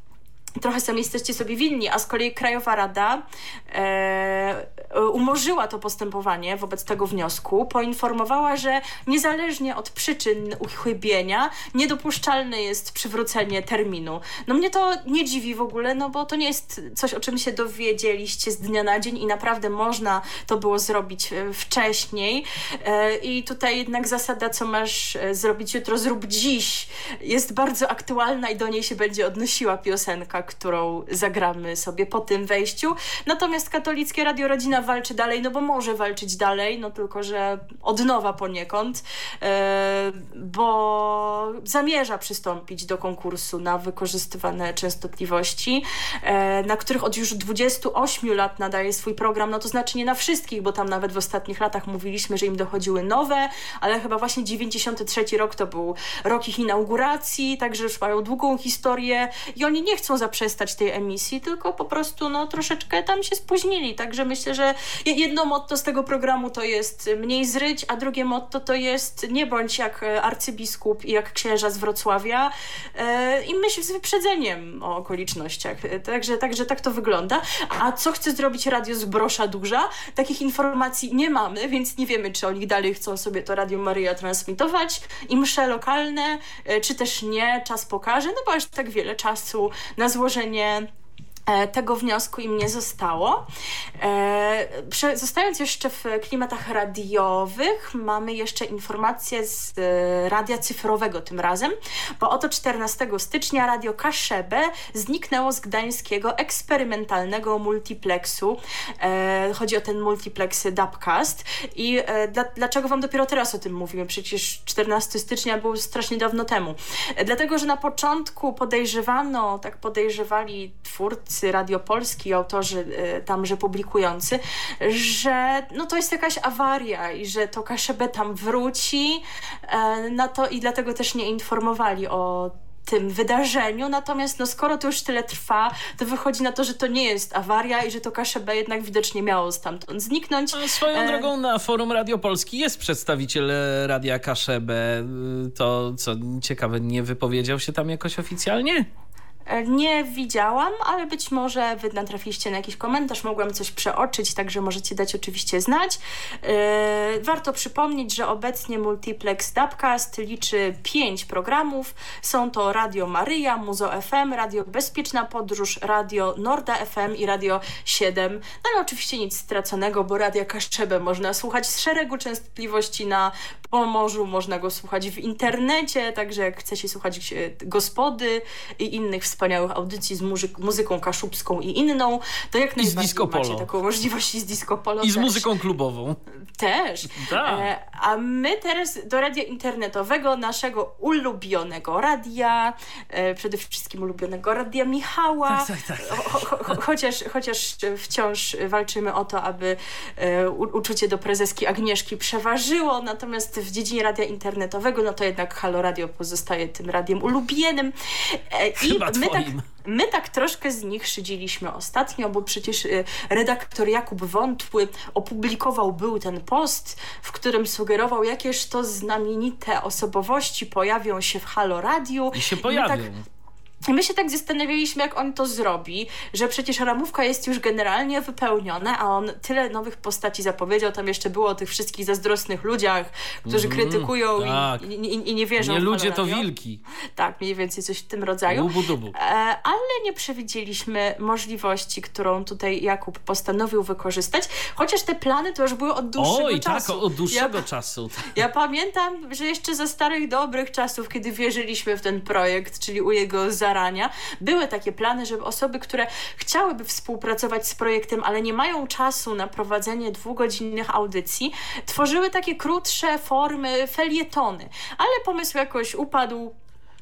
Speaker 2: trochę sami jesteście sobie winni, a z kolei Krajowa Rada e, umorzyła to postępowanie wobec tego wniosku, poinformowała, że niezależnie od przyczyn uchybienia niedopuszczalne jest przywrócenie terminu. No mnie to nie dziwi w ogóle, no bo to nie jest coś, o czym się dowiedzieliście z dnia na dzień i naprawdę można to było zrobić e, wcześniej e, i tutaj jednak zasada, co masz e, zrobić jutro, zrób dziś jest bardzo aktualna i do niej się będzie odnosiła piosenka którą zagramy sobie po tym wejściu. Natomiast katolickie Radio Rodzina walczy dalej, no bo może walczyć dalej, no tylko, że od nowa poniekąd, e, bo zamierza przystąpić do konkursu na wykorzystywane częstotliwości, e, na których od już 28 lat nadaje swój program, no to znaczy nie na wszystkich, bo tam nawet w ostatnich latach mówiliśmy, że im dochodziły nowe, ale chyba właśnie 93 rok to był rok ich inauguracji, także już mają długą historię i oni nie chcą zaprzestać tej emisji, tylko po prostu no, troszeczkę tam się spóźnili. Także myślę, że jedno motto z tego programu to jest mniej zryć, a drugie motto to jest nie bądź jak e, arcybiskup i jak księża z Wrocławia e, i myśl z wyprzedzeniem o okolicznościach. Także, także tak to wygląda. A co chce zrobić Radio z Brosza Duża? Takich informacji nie mamy, więc nie wiemy, czy oni dalej chcą sobie to Radio Maryja transmitować i msze lokalne, czy też nie. Czas pokaże, no bo aż tak wiele czasu na złożenie tego wniosku im nie zostało. E, zostając jeszcze w klimatach radiowych, mamy jeszcze informację z e, radia cyfrowego tym razem, bo oto 14 stycznia radio Kaszebę zniknęło z gdańskiego eksperymentalnego multiplexu. Chodzi o ten multiplex Dubcast. I dlaczego wam dopiero teraz o tym mówimy? Przecież 14 stycznia był strasznie dawno temu. Dlatego, że na początku podejrzewano, tak podejrzewali twórcy Radio Polski, autorzy tamże publikujący, że no to jest jakaś awaria i że to KSB tam wróci na to i dlatego też nie informowali o tym wydarzeniu, natomiast no, skoro to już tyle trwa, to wychodzi na to, że to nie jest awaria i że to KSB jednak widocznie miało stamtąd zniknąć.
Speaker 1: A swoją e... drogą na forum Radio Polski jest przedstawiciel Radia KSB. To co ciekawe, nie wypowiedział się tam jakoś oficjalnie?
Speaker 2: E, nie widziałam, ale być może wy natrafiliście na jakiś komentarz, mogłam coś przeoczyć, także możecie dać oczywiście znać. Yy, warto przypomnieć, że obecnie Multiplex Dubcast liczy pięć programów. Są to Radio Maryja, Muzo FM, Radio Bezpieczna Podróż, Radio Norda FM i Radio 7. No ale oczywiście nic straconego, bo Radia Kaszczebę można słuchać z szeregu częstotliwości na Pomorzu, można go słuchać w internecie, także jak chcecie słuchać e, gospody i innych wspaniałych audycji z muzyk muzyką kaszubską i inną, to jak I najbardziej macie taką możliwość i z disco polo
Speaker 1: I z też. muzyką klubową.
Speaker 2: Też. Tak. E, a my teraz do radia internetowego, naszego ulubionego radia, e, przede wszystkim ulubionego radia Michała. Tak, tak, tak. Cho cho chociaż, chociaż wciąż walczymy o to, aby uczucie do prezeski Agnieszki przeważyło, natomiast w dziedzinie radia internetowego, no to jednak Halo Radio pozostaje tym radiem ulubionym.
Speaker 1: E, I my tak,
Speaker 2: my tak troszkę z nich szydziliśmy ostatnio, bo przecież y, redaktor Jakub Wątły opublikował był ten post, w którym sugerował, jakież to znamienite osobowości pojawią się w Halo Radio.
Speaker 1: I się pojawią. Tak,
Speaker 2: my się tak zastanawialiśmy, jak on to zrobi, że przecież ramówka jest już generalnie wypełniona, a on tyle nowych postaci zapowiedział. Tam jeszcze było o tych wszystkich zazdrosnych ludziach, którzy mm, krytykują tak. i, i, i, nie wierzą.
Speaker 1: Nie ludzie to wilki.
Speaker 2: Tak, mniej więcej coś w tym rodzaju.
Speaker 1: Dubu, dubu. E,
Speaker 2: ale nie przewidzieliśmy możliwości, którą tutaj Jakub postanowił wykorzystać, chociaż te plany to już były od dłuższego
Speaker 1: Oj,
Speaker 2: czasu.
Speaker 1: tak, od dłuższego ja, czasu.
Speaker 2: Ja pamiętam, że jeszcze za starych, dobrych czasów, kiedy wierzyliśmy w ten projekt, czyli u jego za zarania. Były takie plany, żeby osoby, które chciałyby współpracować z projektem, ale nie mają czasu na prowadzenie dwugodzinnych audycji, tworzyły takie krótsze formy, felietony. Ale pomysł jakoś upadł,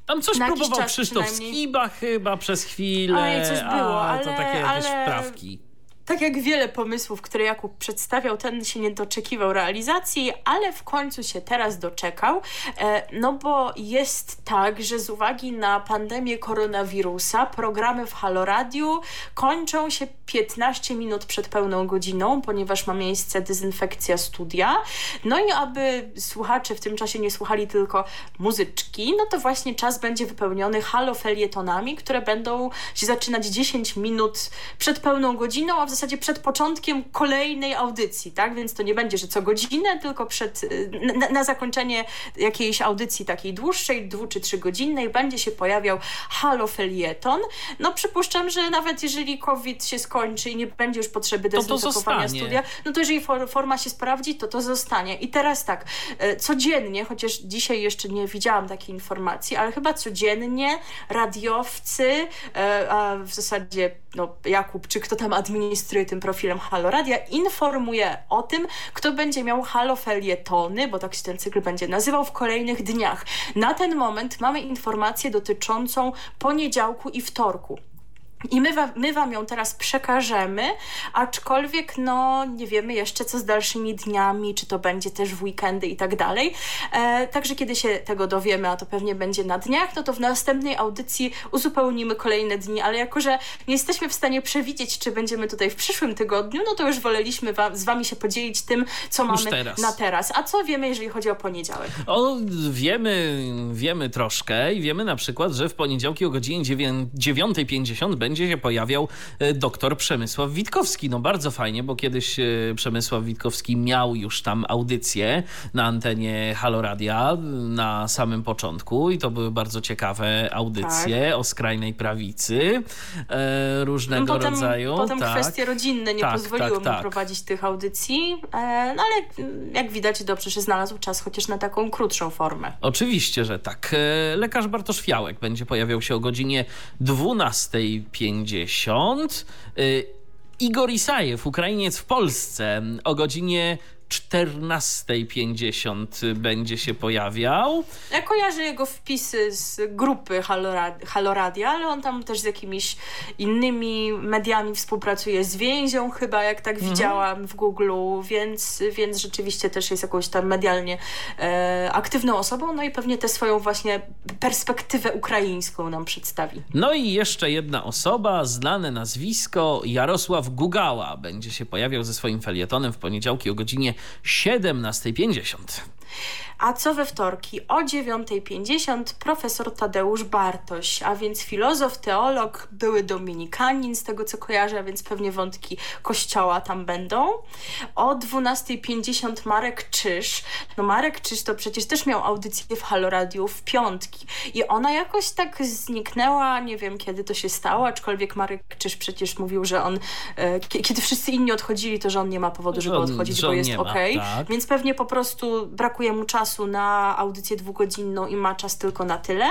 Speaker 1: tam coś próbował Krzysztof Skiba chyba przez chwilę.
Speaker 2: Oj, coś było, ale,
Speaker 1: to takie jakieś ale... wprawki
Speaker 2: tak jak wiele pomysłów, które Jakub przedstawiał, ten się nie doczekiwał realizacji, ale w końcu się teraz doczekał. E, no bo jest tak, że z uwagi na pandemię koronawirusa programy w Halo Radio kończą się 15 minut przed pełną godziną, ponieważ ma miejsce dezynfekcja studia. No i aby słuchacze w tym czasie nie słuchali tylko muzyczki, no to właśnie czas będzie wypełniony halofelietonami, które będą się zaczynać 10 minut przed pełną godziną, a w zasadzie przed początkiem kolejnej audycji, tak? Więc to nie będzie, że co godzinę, tylko przed, y, na, na zakończenie jakiejś audycji takiej dłuższej, dwu czy trzy godzinnej, będzie się pojawiał halofelieton. No przypuszczam, że nawet jeżeli COVID się skończy i nie będzie już potrzeby dezynfekowania studia, no to jeżeli for, forma się sprawdzi, to to zostanie. I teraz tak, e, codziennie, chociaż dzisiaj jeszcze nie widziałam takiej informacji, ale chyba codziennie radiowcy, e, a w zasadzie no, Jakub, czy kto tam administruje tym profilem Halo Radia, informuje o tym, kto będzie miał Halo Felietony, bo tak się ten cykl będzie nazywał w kolejnych dniach. Na ten moment mamy informację dotyczącą poniedziałku i wtorku. I my, wa my Wam ją teraz przekażemy, aczkolwiek no nie wiemy jeszcze co z dalszymi dniami, czy to będzie też w weekendy i tak dalej. E, także kiedy się tego dowiemy, a to pewnie będzie na dniach, no to w następnej audycji uzupełnimy kolejne dni, ale jako, że nie jesteśmy w stanie przewidzieć, czy będziemy tutaj w przyszłym tygodniu, no to już woleliśmy wa z Wami się podzielić tym, co już mamy teraz. na teraz. A co wiemy, jeżeli chodzi o poniedziałek?
Speaker 1: O, wiemy, wiemy troszkę i wiemy na przykład, że w poniedziałki o godzinie 9.50 będzie będzie się pojawiał e, doktor Przemysław Witkowski. No bardzo fajnie, bo kiedyś e, Przemysław Witkowski miał już tam audycję na antenie Haloradia na samym początku i to były bardzo ciekawe audycje tak. o skrajnej prawicy e, różnego
Speaker 2: no potem,
Speaker 1: rodzaju.
Speaker 2: Potem
Speaker 1: tak.
Speaker 2: kwestie rodzinne nie tak, pozwoliły tak, mu tak. prowadzić tych audycji, e, no ale jak widać dobrze, że znalazł czas chociaż na taką krótszą formę.
Speaker 1: Oczywiście, że tak. E, lekarz Bartosz Fiałek będzie pojawiał się o godzinie 12.50 50. Y, Igor Isajew, Ukrainiec w Polsce o godzinie 14.50 będzie się pojawiał.
Speaker 2: Ja kojarzę jego wpisy z grupy Haloradia, ale on tam też z jakimiś innymi mediami współpracuje, z więzią chyba, jak tak mhm. widziałam w Google, więc, więc rzeczywiście też jest jakąś tam medialnie e, aktywną osobą, no i pewnie tę swoją właśnie perspektywę ukraińską nam przedstawi.
Speaker 1: No i jeszcze jedna osoba, znane nazwisko, Jarosław Gugała, będzie się pojawiał ze swoim felietonem w poniedziałki o godzinie 17.50.
Speaker 2: A co we wtorki o 9.50 profesor Tadeusz Bartoś, a więc filozof, teolog, były dominikanin z tego co kojarzę, a więc pewnie wątki kościoła tam będą. O 12.50 Marek Czyż. No Marek Czyż to przecież też miał audycję w Halo Radio w piątki i ona jakoś tak zniknęła, nie wiem kiedy to się stało, aczkolwiek Marek Czyż przecież mówił, że on, e, kiedy wszyscy inni odchodzili, to że on nie ma powodu, żeby odchodzić, bo jest ok. Tak. Więc pewnie po prostu brakuje mu czasu czasu na audycję dwugodzinną i ma czas tylko na tyle.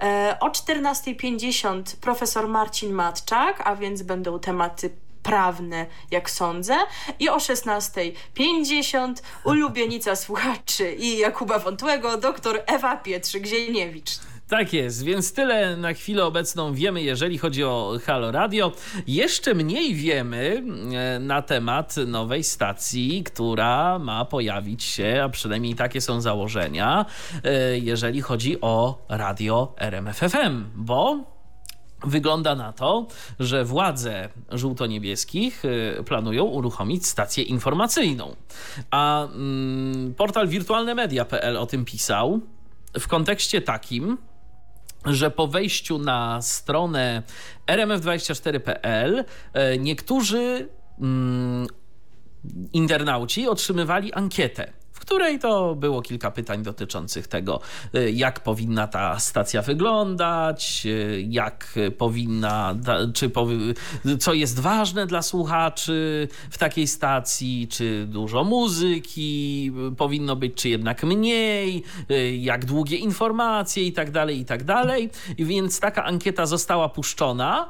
Speaker 2: E, o 14.50 profesor Marcin Matczak, a więc będą tematy prawne, jak sądzę. I o 16.50 ulubienica słuchaczy i Jakuba Wątłego, doktor Ewa Pietrzyk-Zielniewicz.
Speaker 1: Tak jest, więc tyle na chwilę obecną wiemy, jeżeli chodzi o Halo Radio. Jeszcze mniej wiemy e, na temat nowej stacji, która ma pojawić się, a przynajmniej takie są założenia, e, jeżeli chodzi o radio RMFFM, bo Wygląda na to, że władze żółto-niebieskich e, planują uruchomić stację informacyjną. A mm, portal wirtualnemedia.pl o tym pisał w kontekście takim, że po wejściu na stronę rmf24.pl e, niektórzy mm, internauci otrzymywali ankietę w której to było kilka pytań dotyczących tego, y, jak powinna ta stacja wyglądać, y, jak powinna, czy co jest ważne dla słuchaczy w takiej stacji, czy dużo muzyki powinno być, czy jednak mniej, y, jak długie informacje i tak dalej, i tak dalej. Więc taka ankieta została puszczona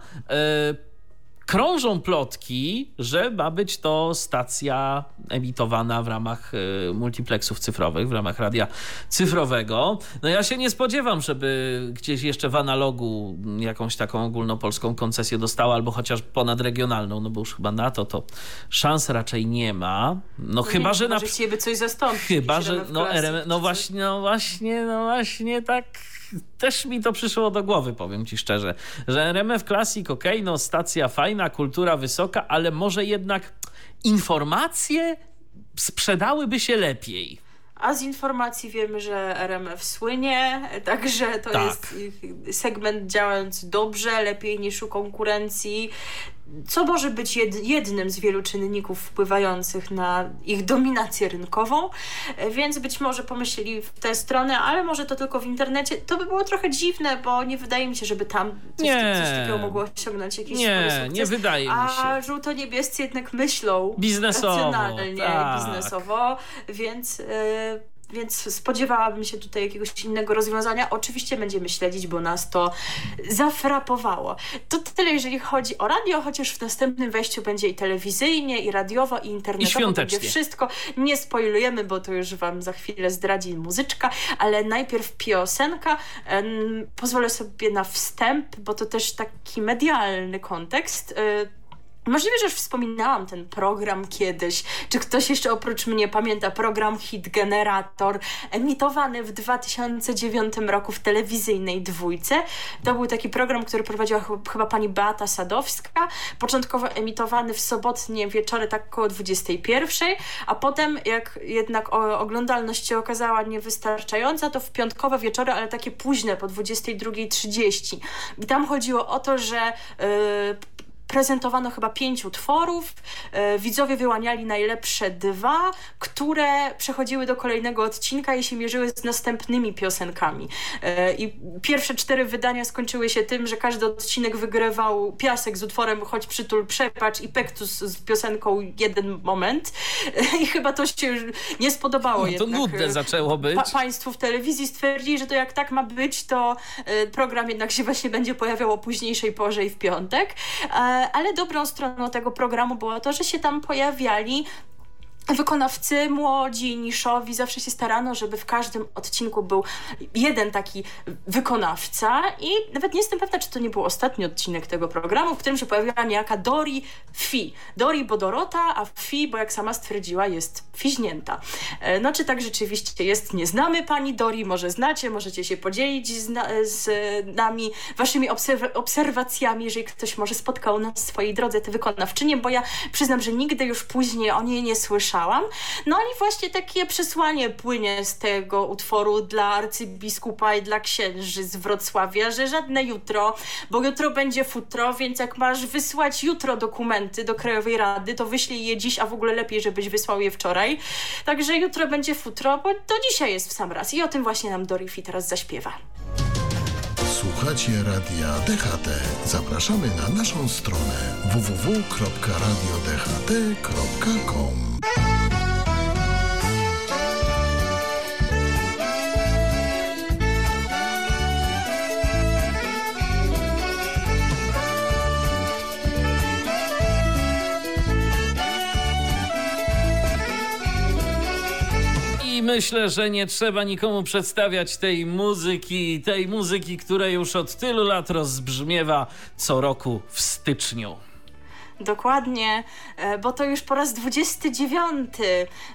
Speaker 1: krążą plotki, że ma być to stacja emitowana w ramach y, multiplexów cyfrowych, w ramach radia cyfrowego. No ja się nie spodziewam, żeby gdzieś jeszcze w analogu jakąś taką ogólnopolską koncesję dostała, albo chociaż ponadregionalną, no bo już chyba na to to szans raczej nie ma. No, chyba,
Speaker 2: nie,
Speaker 1: że
Speaker 2: na... chcieliby coś zastąpić.
Speaker 1: Chyba, że no, no właśnie, no właśnie, no właśnie tak też mi to przyszło do głowy, powiem ci szczerze, że RMF Classic, ok, no stacja fajna, kultura wysoka, ale może jednak informacje sprzedałyby się lepiej.
Speaker 2: A z informacji wiemy, że RMF słynie, także to tak. jest segment działający dobrze, lepiej niż u konkurencji co może być jednym z wielu czynników wpływających na ich dominację rynkową, więc być może pomyśleli w tę stronę, ale może to tylko w internecie. To by było trochę dziwne, bo nie wydaje mi się, żeby tam coś, nie. coś takiego mogło osiągnąć jakiś
Speaker 1: Nie, sukces. nie wydaje mi się.
Speaker 2: A żółto-niebiescy jednak myślą biznesowo, racjonalnie, tak. biznesowo, więc... Yy, więc spodziewałabym się tutaj jakiegoś innego rozwiązania. Oczywiście będziemy śledzić, bo nas to zafrapowało. To tyle, jeżeli chodzi o radio, chociaż w następnym wejściu będzie i telewizyjnie, i radiowo, i internetowo. I będzie wszystko. Nie spoilujemy, bo to już wam za chwilę zdradzi muzyczka, ale najpierw piosenka. Pozwolę sobie na wstęp, bo to też taki medialny kontekst. Możliwe, że już wspominałam ten program kiedyś. Czy ktoś jeszcze oprócz mnie pamięta program Hit Generator, emitowany w 2009 roku w telewizyjnej dwójce? To był taki program, który prowadziła chyba pani Beata Sadowska. Początkowo emitowany w sobotnie wieczory tak około 21, a potem jak jednak oglądalność się okazała niewystarczająca, to w piątkowe wieczory, ale takie późne, po 22.30. I tam chodziło o to, że yy, prezentowano chyba pięć utworów. E, widzowie wyłaniali najlepsze dwa, które przechodziły do kolejnego odcinka i się mierzyły z następnymi piosenkami. E, I pierwsze cztery wydania skończyły się tym, że każdy odcinek wygrywał piasek z utworem Choć przytul przepacz i Pektus z piosenką Jeden moment. E, I chyba to się nie spodobało no, to
Speaker 1: jednak. nudne zaczęło być. Pa
Speaker 2: państwu w telewizji stwierdzili, że to jak tak ma być, to program jednak się właśnie będzie pojawiał o późniejszej porze i w piątek ale dobrą stroną tego programu było to, że się tam pojawiali wykonawcy młodzi, niszowi, zawsze się starano, żeby w każdym odcinku był jeden taki wykonawca i nawet nie jestem pewna, czy to nie był ostatni odcinek tego programu, w którym się pojawiła niejaka Dori Fi. Dori, bo Dorota, a Fi, bo jak sama stwierdziła, jest fiźnięta. E, no czy tak rzeczywiście jest? Nie znamy pani Dori, może znacie, możecie się podzielić z, na, z nami waszymi obserw obserwacjami, jeżeli ktoś może spotkał na swojej drodze tę wykonawczynię, bo ja przyznam, że nigdy już później o niej nie słyszałam No i właśnie takie przesłanie płynie z tego utworu dla arcybiskupa i dla księży z Wrocławia, że żadne jutro, bo jutro będzie futro, więc jak masz wysłać jutro dokumenty do Krajowej Rady, to wyślij je dziś, a w ogóle lepiej, żebyś wysłał je wczoraj. Także jutro będzie futro, bo to dzisiaj jest w sam raz. I o tym właśnie nam Dorifi teraz zaśpiewa.
Speaker 3: Słuchacie radia DHT. Zapraszamy na naszą stronę www.radiodht.com.
Speaker 1: myślę, że nie trzeba nikomu przedstawiać tej muzyki, tej muzyki, która już od tylu lat rozbrzmiewa co roku w styczniu.
Speaker 2: Dokładnie, e, bo to już po raz 29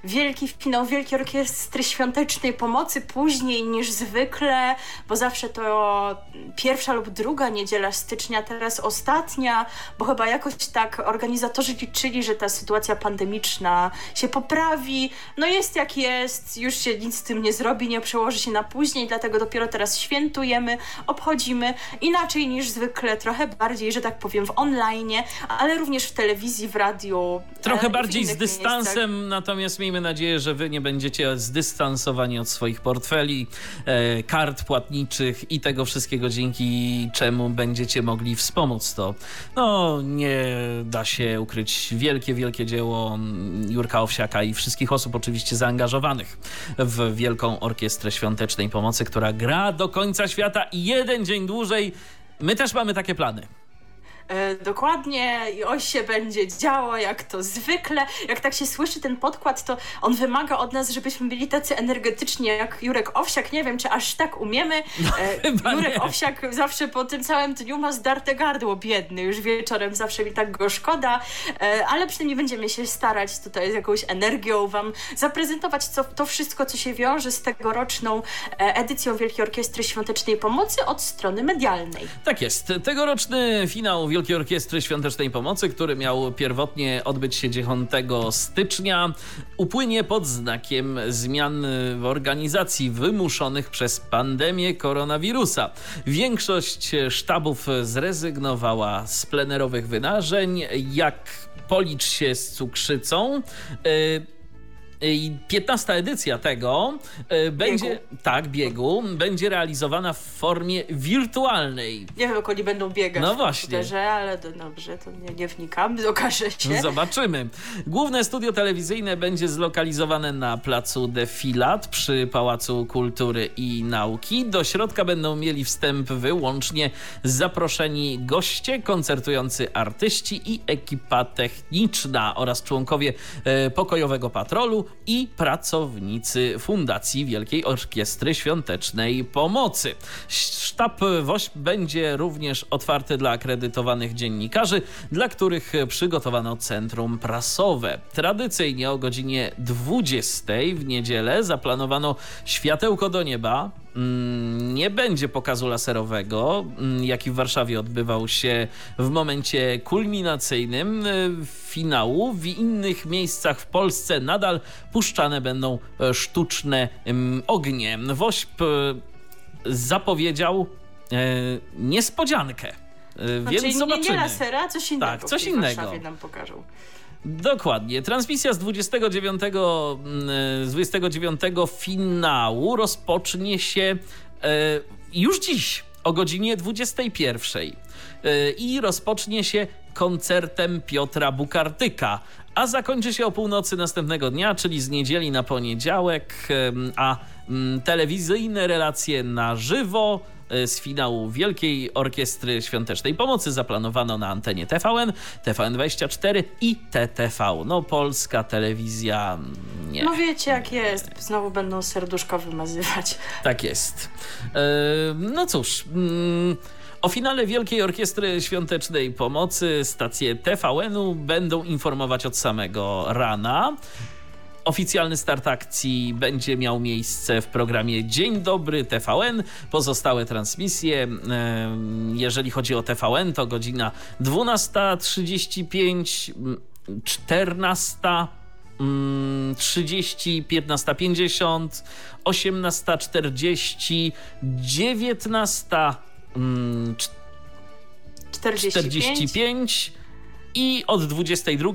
Speaker 2: wielki finał Wielkiej Orkiestry Świątecznej Pomocy później niż zwykle, bo zawsze to pierwsza lub druga niedziela stycznia, teraz ostatnia, bo chyba jakoś tak organizatorzy liczyli, że ta sytuacja pandemiczna się poprawi. No jest jak jest, już się nic z tym nie zrobi, nie przełoży się na później, dlatego dopiero teraz świętujemy, obchodzimy inaczej niż zwykle, trochę bardziej, że tak powiem, w online, ale również również w telewizji, w radiu.
Speaker 1: Trochę bardziej z dystansem, miejscach. natomiast miejmy nadzieję, że wy nie będziecie zdystansowani od swoich portfeli, e, kart płatniczych i tego wszystkiego, dzięki czemu będziecie mogli wspomóc to. No, nie da się ukryć wielkie, wielkie dzieło Jurka Owsiaka i wszystkich osób oczywiście zaangażowanych w Wielką Orkiestrę Świątecznej Pomocy, która gra do końca świata i jeden dzień dłużej. My też mamy takie plany.
Speaker 2: E, dokładnie i oś się będzie działo, jak to zwykle. Jak tak się słyszy ten podkład, to on wymaga od nas, żebyśmy byli tacy energetyczni jak Jurek Owsiak. Nie wiem, czy aż tak umiemy. No, e, Jurek nie. Owsiak zawsze po tym całym dniu ma zdarte gardło, biedny. Już wieczorem zawsze mi tak go szkoda, e, ale przynajmniej będziemy się starać tutaj z jakąś energią wam zaprezentować co, to wszystko, co się wiąże z tegoroczną edycją Wielkiej Orkiestry Świątecznej Pomocy od strony medialnej.
Speaker 1: Tak jest. Tegoroczny finał Wielkiej Wielkiej Orkiestry Świątecznej Pomocy, który miał pierwotnie odbyć się 9 stycznia, upłynie pod znakiem zmian w organizacji wymuszonych przez pandemię koronawirusa. Większość sztabów zrezygnowała z plenerowych wydarzeń, jak policz się z cukrzycą. Yy, 15 edycja tego będzie, biegu. tak, biegu, będzie realizowana w formie wirtualnej.
Speaker 2: Nie wiem, jak oni będą biegać
Speaker 1: no właśnie.
Speaker 2: w ale to dobrze, to nie, nie wnikam, okaże się.
Speaker 1: Zobaczymy. Główne studio telewizyjne będzie zlokalizowane na placu Defilat przy Pałacu Kultury i Nauki. Do środka będą mieli wstęp wyłącznie zaproszeni goście, koncertujący artyści i ekipa techniczna oraz członkowie e, pokojowego patrolu i pracownicy Fundacji Wielkiej Orkiestry Świątecznej Pomocy. Sztab WOŚP będzie również otwarty dla akredytowanych dziennikarzy, dla których przygotowano centrum prasowe. Tradycyjnie o godzinie 20 w niedzielę zaplanowano światełko do nieba, nie będzie pokazu laserowego, mm, jaki w Warszawie odbywał się w momencie kulminacyjnym y, finału. W innych miejscach w Polsce nadal puszczane będą e, sztuczne mm, ognie. Wośp e, zapowiedział e, niespodziankę. Więc
Speaker 2: znaczy,
Speaker 1: zobaczymy.
Speaker 2: Nie, nie lasera, coś innego.
Speaker 1: Tak, coś innego.
Speaker 2: nam pokażą.
Speaker 1: Dokładnie. Transmisja z 29, mm, z 29 finału rozpocznie się e, już dziś o godzinie 21 e, i rozpocznie się koncertem Piotra Bukartyka, a zakończy się o północy następnego dnia, czyli z niedzieli na poniedziałek, a mm, telewizyjne relacje na żywo z finału Wielkiej Orkiestry Świątecznej Pomocy zaplanowano na antenie TVN, TVN24 i TTV. No polska telewizja nie.
Speaker 2: No wiecie jak jest, znowu będą serduszka wymazywać.
Speaker 1: Tak jest. no cóż... Mm, o finale Wielkiej Orkiestry Świątecznej Pomocy stacje TVN-u będą informować od samego rana. Oficjalny start akcji będzie miał miejsce w programie Dzień Dobry TVN. Pozostałe transmisje, jeżeli chodzi o TVN, to godzina 12.35, 14. 30, 15.50, 18.40, 19. 45. 45 i od 22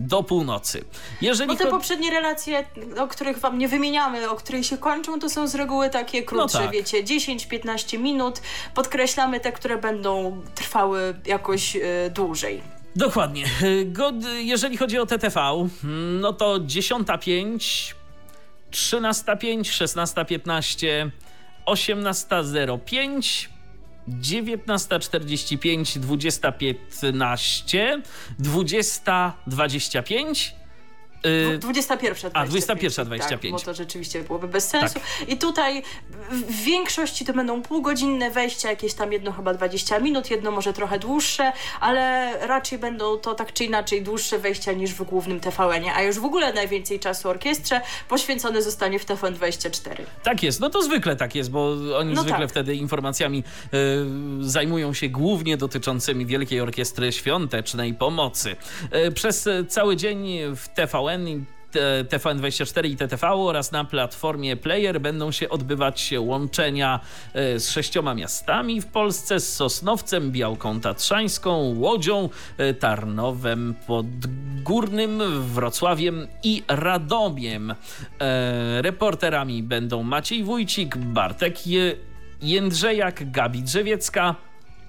Speaker 1: do północy.
Speaker 2: Jeżeli Bo te poprzednie relacje, o których wam nie wymieniamy, o których się kończą, to są z reguły takie krótsze, no tak. wiecie, 10-15 minut. Podkreślamy te, które będą trwały jakoś y, dłużej.
Speaker 1: Dokładnie. Jeżeli chodzi o TTV, no to 10.05, 13.05, 16.15, 18.05, 19.45, 20.15, 20.25
Speaker 2: 21.25.
Speaker 1: A, 21.25. Tak,
Speaker 2: bo to rzeczywiście byłoby bez sensu. Tak. I tutaj w większości to będą półgodzinne wejścia, jakieś tam jedno chyba 20 minut, jedno może trochę dłuższe, ale raczej będą to tak czy inaczej dłuższe wejścia niż w głównym TVN-ie, a już w ogóle najwięcej czasu orkiestrze poświęcone zostanie w TVN24.
Speaker 1: Tak jest, no to zwykle tak jest, bo oni no zwykle tak. wtedy informacjami y, zajmują się głównie dotyczącymi Wielkiej Orkiestry Świątecznej Pomocy. Y, przez cały dzień w TVN TVN, TVN24 i TTV oraz na platformie Player będą się odbywać łączenia e, z sześcioma miastami w Polsce, z Sosnowcem, Białką Tatrzańską, Łodzią, e, Tarnowem Podgórnym, Wrocławiem i Radomiem. E, reporterami będą Maciej Wójcik, Bartek Jędrzejak, Gabi Drzewiecka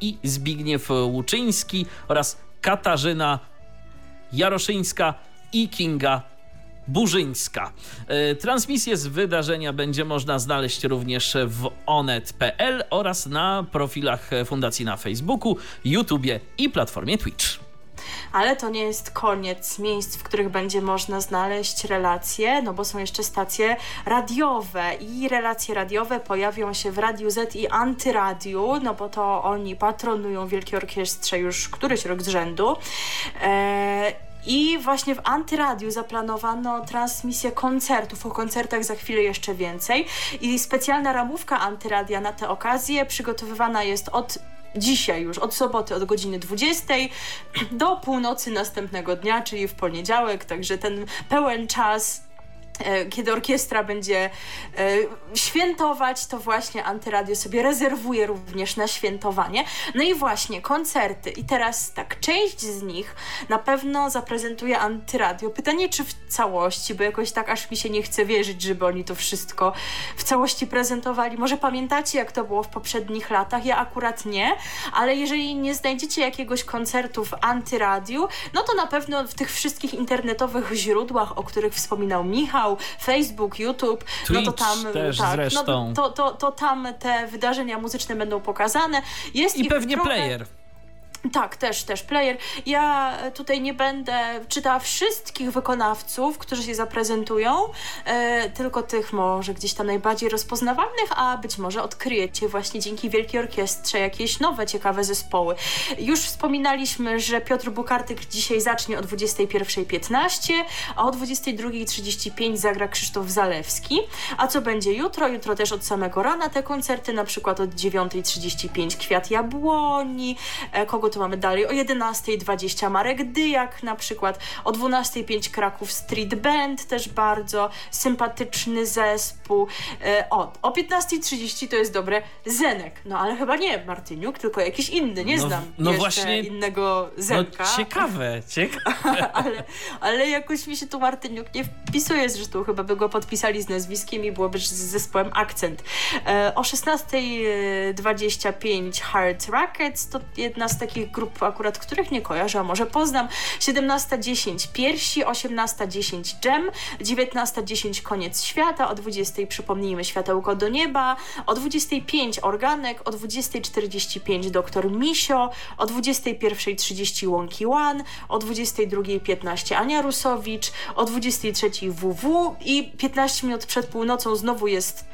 Speaker 1: i Zbigniew Łuczyński oraz Katarzyna Jaroszyńska i Kinga Burzyńska. E, transmisję z wydarzenia będzie można znaleźć również w onet.pl oraz na profilach fundacji na Facebooku, YouTubie i platformie Twitch.
Speaker 2: Ale to nie jest koniec miejsc, w których będzie można znaleźć relacje, no bo są jeszcze stacje radiowe i relacje radiowe pojawią się w Radiu Z i Antyradiu, no bo to oni patronują Wielkiej Orkiestrze już któryś rok z rzędu. Eee, i właśnie w Antyradiu zaplanowano transmisję koncertów. O koncertach za chwilę jeszcze więcej. I specjalna ramówka Antyradia na tę okazję przygotowywana jest od dzisiaj już, od soboty, od godziny 20 do północy następnego dnia, czyli w poniedziałek. Także ten pełen czas kiedy orkiestra będzie e, świętować, to właśnie Antyradio sobie rezerwuje również na świętowanie. No i właśnie koncerty. I teraz tak, część z nich na pewno zaprezentuje Antyradio. Pytanie, czy w całości, bo jakoś tak aż mi się nie chce wierzyć, żeby oni to wszystko w całości prezentowali. Może pamiętacie, jak to było w poprzednich latach? Ja akurat nie, ale jeżeli nie znajdziecie jakiegoś koncertu w Antyradiu, no to na pewno w tych wszystkich internetowych źródłach, o których wspominał Michał, Facebook, YouTube,
Speaker 1: Twitch no to tam też tak, zresztą.
Speaker 2: No, to, to, to tam te wydarzenia muzyczne będą pokazane.
Speaker 1: Jest I pewnie trochę... player.
Speaker 2: Tak, też, też player. Ja tutaj nie będę czytała wszystkich wykonawców, którzy się zaprezentują, e, tylko tych może gdzieś tam najbardziej rozpoznawalnych, a być może odkryjecie właśnie dzięki Wielkiej Orkiestrze jakieś nowe, ciekawe zespoły. Już wspominaliśmy, że Piotr Bukartyk dzisiaj zacznie o 21.15, a o 22.35 zagra Krzysztof Zalewski. A co będzie jutro? Jutro też od samego rana te koncerty, na przykład od 9.35 Kwiat Jabłoni, e, kogo tu mamy dalej? O 11.20 Marek Dyjak na przykład, o 12.05 Kraków Street Band, też bardzo sympatyczny zespół. E, o, o 15.30 to jest dobre Zenek, no ale chyba nie Martyniuk, tylko jakiś inny, nie no, znam no właśnie, innego Zenka.
Speaker 1: No, ciekawe, ciekawe.
Speaker 2: ale, ale jakoś mi się tu Martyniuk nie wpisuje, zresztą chyba by go podpisali z nazwiskiem i byłoby z zespołem Akcent. E, o 16.25 Hard Rackets to jedna z takich takich grup akurat, których nie kojarzę, a może poznam. 17.10 Piersi, 18.10 Dżem, 19.10 Koniec Świata, o 20.00 przypomnijmy Światełko do Nieba, o 25.00 Organek, o 20.45 Doktor Misio, o 21.30 Łąki One, o 22.15 Ania Rusowicz, o 23.00 WW i 15 minut przed północą znowu jest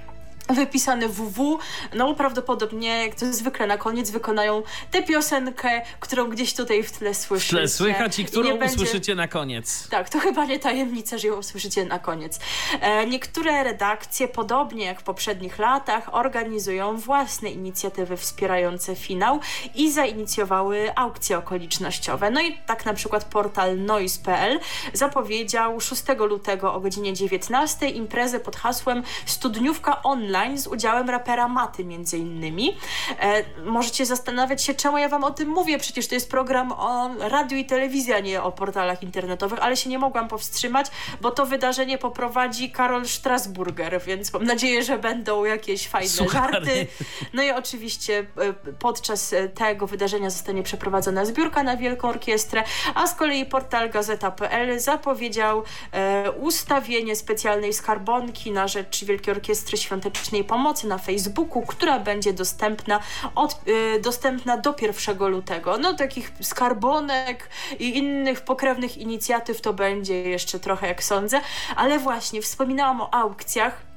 Speaker 2: wypisane WW, no prawdopodobnie jak to zwykle na koniec wykonają tę piosenkę, którą gdzieś tutaj w tle słyszycie.
Speaker 1: W tle słychać i którą
Speaker 2: I będzie...
Speaker 1: usłyszycie na koniec.
Speaker 2: Tak, to chyba nie tajemnica, że ją usłyszycie na koniec. E, niektóre redakcje, podobnie jak w poprzednich latach, organizują własne inicjatywy wspierające finał i zainicjowały aukcje okolicznościowe. No i tak na przykład portal noise.pl zapowiedział 6 lutego o godzinie 19 imprezę pod hasłem Studniówka Online z udziałem rapera Maty między innymi. E, możecie zastanawiać się, czemu ja wam o tym mówię, przecież to jest program o radiu i telewizji, a nie o portalach internetowych, ale się nie mogłam powstrzymać, bo to wydarzenie poprowadzi Karol Strasburger, więc mam nadzieję, że będą jakieś fajne Suchary. żarty. No i oczywiście e, podczas tego wydarzenia zostanie przeprowadzona zbiórka na Wielką Orkiestrę, a z kolei portal Gazeta.pl zapowiedział e, ustawienie specjalnej skarbonki na rzecz Wielkiej Orkiestry Świątecznej pomocy na Facebooku, która będzie dostępna, od, y, dostępna do 1 lutego. No takich skarbonek i innych pokrewnych inicjatyw to będzie jeszcze trochę, jak sądzę, ale właśnie wspominałam o aukcjach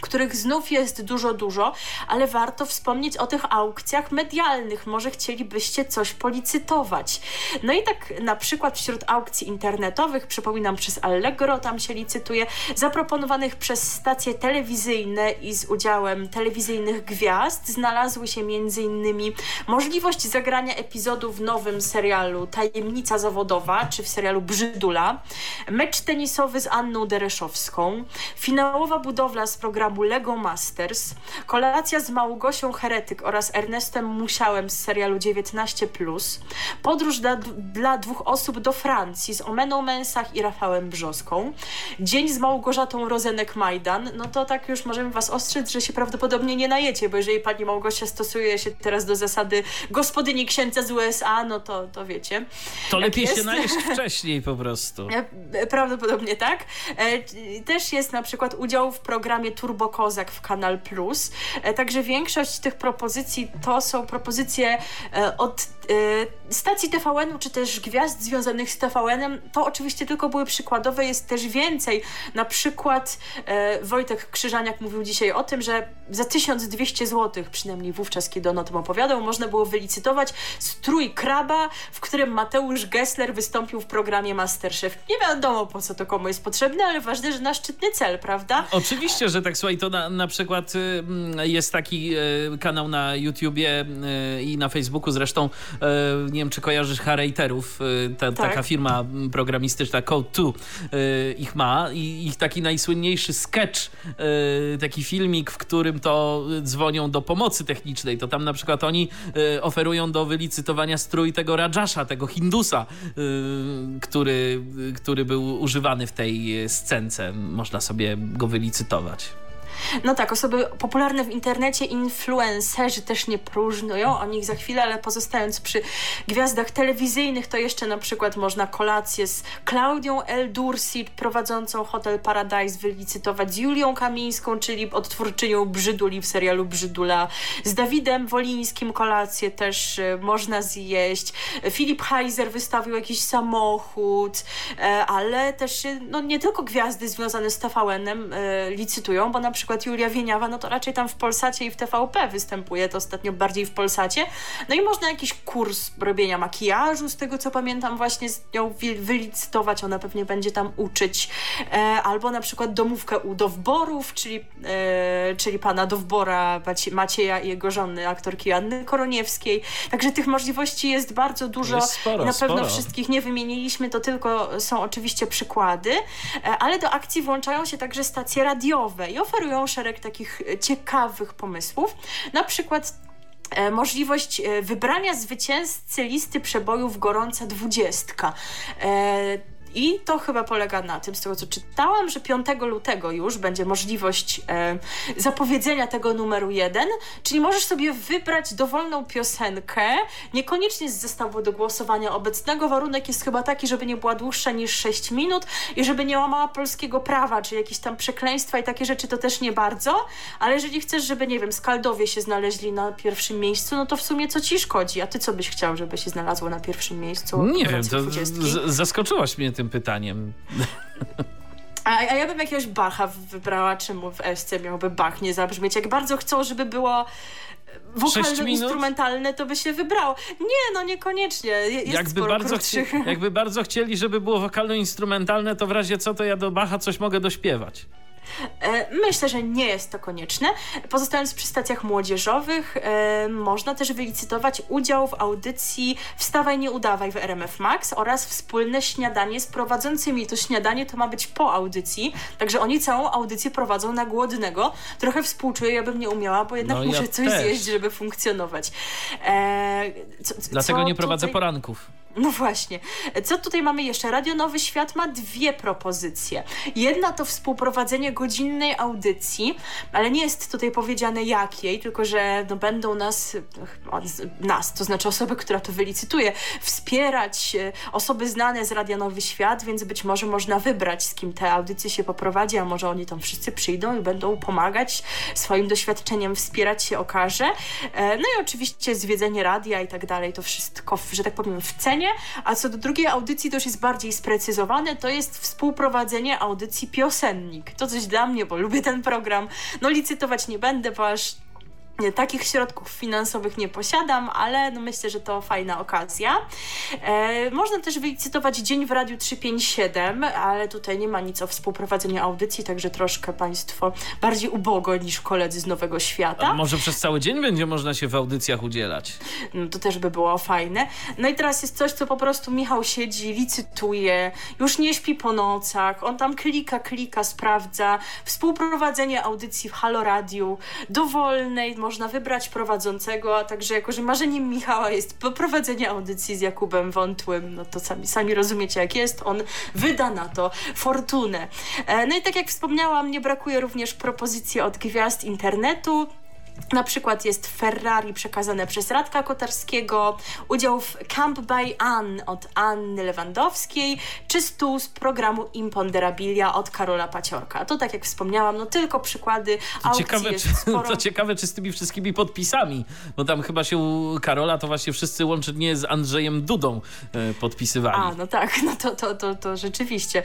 Speaker 2: których znów jest dużo, dużo, ale warto wspomnieć o tych aukcjach medialnych. Może chcielibyście coś policytować. No i tak na przykład wśród aukcji internetowych, przypominam przez Allegro, tam się licytuje, zaproponowanych przez stacje telewizyjne i z udziałem telewizyjnych gwiazd znalazły się m.in. możliwość zagrania epizodu w nowym serialu Tajemnica Zawodowa, czy w serialu Brzydula, mecz tenisowy z Anną Dereszowską, finałowa budowla z programu programu Lego Masters, kolacja z Małgosią Heretyk oraz Ernestem Musiałem z serialu 19+, podróż dla, dla dwóch osób do Francji z Omeną Mensach i Rafałem Brzoską, dzień z Małgorzatą Rozenek-Majdan, no to tak już możemy was ostrzec, że się prawdopodobnie nie najecie, bo jeżeli pani Małgosia stosuje się teraz do zasady gospodyni księcia z USA, no to, to wiecie.
Speaker 1: To lepiej jest. się najeść wcześniej po prostu.
Speaker 2: E, prawdopodobnie tak. E, też jest na przykład udział w programie Turbo Turbo Kozak w Kanal Plus. E, także większość tych propozycji to są propozycje e, od e, stacji TVN-u, czy też gwiazd związanych z TVN-em. To oczywiście tylko były przykładowe, jest też więcej. Na przykład Wojtek Krzyżaniak mówił dzisiaj o tym, że za 1200 zł, przynajmniej wówczas, kiedy on o tym opowiadał, można było wylicytować strój kraba, w którym Mateusz Gessler wystąpił w programie Masterchef. Nie wiadomo po co to komu jest potrzebne, ale ważne, że na szczytny cel, prawda?
Speaker 1: Oczywiście, że tak Słuchaj, to na, na przykład y, mm, jest taki y, kanał na YouTubie y, i na Facebooku zresztą, nie wiem czy kojarzysz Harejterów, ta, tak. taka firma programistyczna Code2 ich ma i ich taki najsłynniejszy sketch, taki filmik, w którym to dzwonią do pomocy technicznej, to tam na przykład oni oferują do wylicytowania strój tego Rajasha, tego Hindusa, który, który był używany w tej scence. Można sobie go wylicytować.
Speaker 2: No tak, osoby popularne w internecie, influencerzy też nie próżnują, o nich za chwilę, ale pozostając przy gwiazdach telewizyjnych, to jeszcze na przykład można kolację z Klaudią El Dursi, prowadzącą Hotel Paradise, wylicytować z Julią Kamińską, czyli odtwórczynią Brzyduli w serialu Brzydula, z Dawidem Wolińskim kolację też y, można zjeść. Filip Heiser wystawił jakiś samochód, y, ale też y, no, nie tylko gwiazdy związane z TVN-em licytują, bo na przykład przykład Julia Wieniawa, no to raczej tam w Polsacie i w TVP występuje, to ostatnio bardziej w Polsacie. No i można jakiś kurs robienia makijażu, z tego co pamiętam, właśnie z nią wylicytować, ona pewnie będzie tam uczyć. E, albo na przykład domówkę u Dowborów, czyli, e, czyli pana Dowbora Macieja i jego żony, aktorki Anny Koroniewskiej. Także tych możliwości jest bardzo dużo.
Speaker 1: Jest sporo,
Speaker 2: na pewno
Speaker 1: sporo.
Speaker 2: wszystkich nie wymieniliśmy, to tylko są oczywiście przykłady, e, ale do akcji włączają się także stacje radiowe i oferują szereg takich e, ciekawych pomysłów. Na przykład e, możliwość e, wybrania zwycięzcy listy przebojów Gorąca Dwudziestka. I to chyba polega na tym, z tego co czytałam, że 5 lutego już będzie możliwość e, zapowiedzenia tego numeru jeden, czyli możesz sobie wybrać dowolną piosenkę, niekoniecznie z zestawu do głosowania obecnego. Warunek jest chyba taki, żeby nie była dłuższa niż 6 minut i żeby nie łamała polskiego prawa, czy jakieś tam przekleństwa i takie rzeczy to też nie bardzo, ale jeżeli chcesz, żeby, nie wiem, Skaldowie się znaleźli na pierwszym miejscu, no to w sumie co ci szkodzi? A ty co byś chciał, żeby się znalazło na pierwszym miejscu?
Speaker 1: Nie wiem, to zaskoczyłaś mnie tym pytaniem.
Speaker 2: A, a ja bym jakiegoś Bacha wybrała, czemu w Esce miałby Bach nie zabrzmieć. Jak bardzo chcą, żeby było wokalno-instrumentalne, to by się wybrało. Nie, no niekoniecznie. Jest
Speaker 1: jakby bardzo, jakby bardzo chcieli, żeby było wokalno-instrumentalne, to w razie co, to ja do Bacha coś mogę dośpiewać.
Speaker 2: E, myślę, że nie jest to konieczne. Pozostając przy stacjach młodzieżowych, e, można też wylicytować udział w audycji Wstawaj, nie udawaj w RMF Max oraz wspólne śniadanie z prowadzącymi. To śniadanie to ma być po audycji, także oni całą audycję prowadzą na głodnego. Trochę współczuję, ja bym nie umiała, bo jednak no, muszę ja coś też. zjeść, żeby funkcjonować.
Speaker 1: E, co, Dlatego nie prowadzę tutaj... poranków.
Speaker 2: No właśnie. Co tutaj mamy jeszcze? Radio Nowy Świat ma dwie propozycje. Jedna to współprowadzenie godzinnej audycji, ale nie jest tutaj powiedziane jakiej, tylko że no, będą nas, nas, to znaczy osoby, która to wylicytuje, wspierać e, osoby znane z Radia Nowy Świat, więc być może można wybrać, z kim te audycje się poprowadzi, a może oni tam wszyscy przyjdą i będą pomagać swoim doświadczeniem, wspierać się okaże. E, no i oczywiście zwiedzenie radia i tak dalej, to wszystko, że tak powiem, w cenie a co do drugiej audycji to już jest bardziej sprecyzowane, to jest współprowadzenie audycji Piosennik. To coś dla mnie, bo lubię ten program. No licytować nie będę, bo aż Takich środków finansowych nie posiadam, ale no myślę, że to fajna okazja. E, można też wylicytować Dzień w Radiu 357, ale tutaj nie ma nic o współprowadzeniu audycji, także troszkę Państwo bardziej ubogo niż koledzy z Nowego Świata.
Speaker 1: A może przez cały dzień będzie można się w audycjach udzielać?
Speaker 2: No to też by było fajne. No i teraz jest coś, co po prostu Michał siedzi, licytuje, już nie śpi po nocach, on tam klika, klika, sprawdza. Współprowadzenie audycji w Halo Radiu, dowolnej, można wybrać prowadzącego, a także jako, że marzeniem Michała jest poprowadzenie audycji z Jakubem Wątłym, no to sami, sami rozumiecie jak jest, on wyda na to fortunę. E, no i tak jak wspomniałam, nie brakuje również propozycji od gwiazd internetu, na przykład jest Ferrari przekazane przez Radka Kotarskiego, udział w Camp by Ann od Anny Lewandowskiej, czy stół z programu Imponderabilia od Karola Paciorka. To tak jak wspomniałam, no tylko przykłady
Speaker 1: to ciekawe, czy, sporo... To ciekawe, czy z tymi wszystkimi podpisami, bo tam chyba się u Karola to właśnie wszyscy łącznie z Andrzejem Dudą e, podpisywali.
Speaker 2: A, no tak, no to, to, to, to rzeczywiście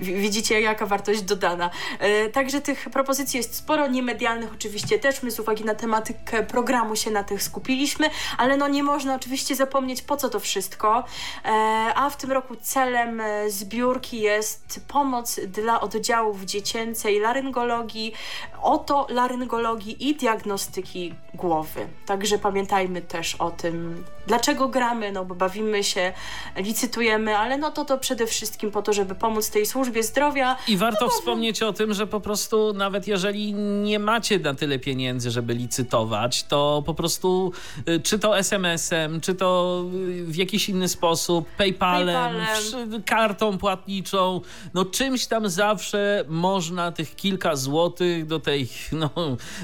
Speaker 2: widzicie jaka wartość dodana. E, także tych propozycji jest sporo, niemedialnych oczywiście też, my z uwagi uwagi na tematykę programu się na tych skupiliśmy, ale no nie można oczywiście zapomnieć po co to wszystko, e, a w tym roku celem e, zbiórki jest pomoc dla oddziałów dziecięcej laryngologii, otolaryngologii i diagnostyki głowy. Także pamiętajmy też o tym, dlaczego gramy, no bo bawimy się, licytujemy, ale no to to przede wszystkim po to, żeby pomóc tej służbie zdrowia.
Speaker 1: I warto no, wspomnieć o tym, że po prostu nawet jeżeli nie macie na tyle pieniędzy, żeby licytować, to po prostu y, czy to SMS-em, czy to y, w jakiś inny sposób, PayPalem, PayPalem. kartą płatniczą, no czymś tam zawsze można tych kilka złotych do tej, no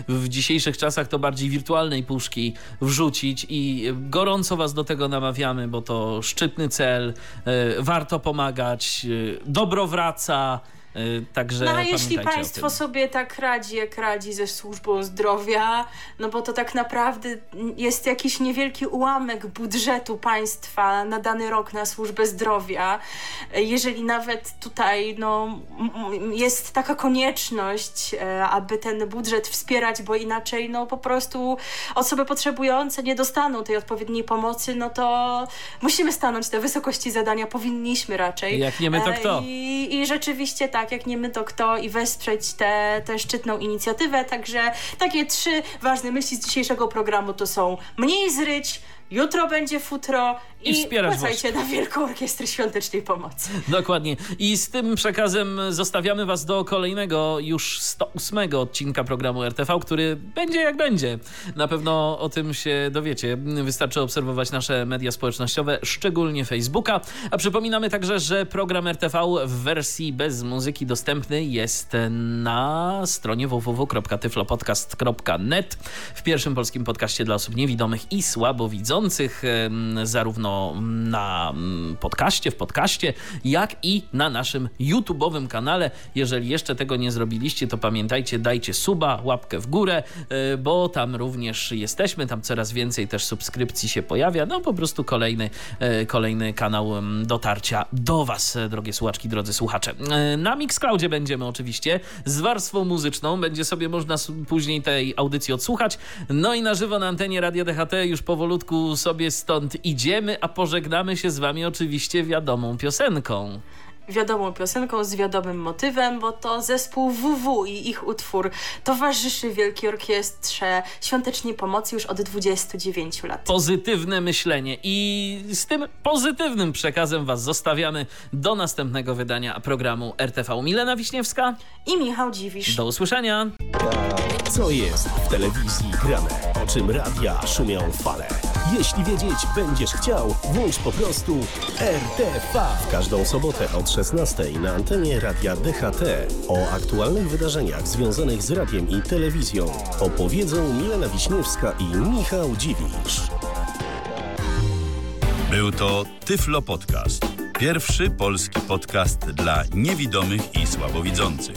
Speaker 1: w dzisiejszych czasach to bardziej wirtualnej puszki wrzucić i gorąco was do tego namawiamy, bo to szczytny cel, y, warto pomagać, dobro wraca, także
Speaker 2: no a jeśli państwo sobie tak radzi, jak radzi ze służbą zdrowia, no bo to tak naprawdę jest jakiś niewielki ułamek budżetu państwa na dany rok na służbę zdrowia. Jeżeli nawet tutaj no, jest taka konieczność, e, aby ten budżet wspierać, bo inaczej no po prostu osoby potrzebujące nie dostaną tej odpowiedniej pomocy, no to musimy stanąć na wysokości zadania, powinniśmy raczej.
Speaker 1: Jak nie my, to kto?
Speaker 2: I, i rzeczywiście tak tak jak nie my, to kto i wesprzeć tę szczytną inicjatywę. Także takie trzy ważne myśli z dzisiejszego programu to są mniej zryć, jutro będzie futro
Speaker 1: I
Speaker 2: i, na Wielką Orkiestrę Świątecznej Pomocy.
Speaker 1: Dokładnie. I z tym przekazem zostawiamy Was do kolejnego, już 108 odcinka programu RTV, który będzie jak będzie. Na pewno o tym się dowiecie. Wystarczy obserwować nasze media społecznościowe, szczególnie Facebooka. A przypominamy także, że program RTV w wersji bez muzyki dostępny jest na stronie www.tyflopodcast.net w pierwszym polskim podcaście dla osób niewidomych i słabowidzących, em, zarówno na mm, podcaście, w podcaście, jak i na naszym YouTube'owym kanale. Jeżeli jeszcze tego nie zrobiliście, to pamiętajcie, dajcie suba, łapkę w górę, e, bo tam również jesteśmy, tam coraz więcej też subskrypcji się pojawia. No po prostu kolejny, e, kolejny kanał dotarcia do Was, e, drogie słuchaczki, drodzy słuchacze. Na Mixcloudzie będziemy oczywiście z warstwą muzyczną, będzie sobie można później tej audycji odsłuchać. No i na żywo na antenie Radia DHT już powolutku sobie stąd idziemy, a pożegnamy się z Wami oczywiście wiadomą piosenką.
Speaker 2: Wiadomą piosenką z wiadomym motywem, bo to zespół WW i ich utwór towarzyszy Wielkiej Orkiestrze Świątecznej Pomocy już od 29 lat.
Speaker 1: Pozytywne myślenie i z tym pozytywnym przekazem Was zostawiamy do następnego wydania programu RTV. Milena Wiśniewska,
Speaker 2: I Michał Dziwisz.
Speaker 1: do usłyszenia.
Speaker 4: Co jest w telewizji grane? O czym radia szumią fale? Jeśli wiedzieć będziesz chciał, włącz po prostu RTV. W każdą sobotę od 16 na antenie Radia DHT. O aktualnych wydarzeniach związanych z radiem i telewizją opowiedzą Milena Wiśniewska i Michał Dziwisz.
Speaker 5: Był to Tyflo Podcast. Pierwszy polski podcast dla niewidomych i słabowidzących.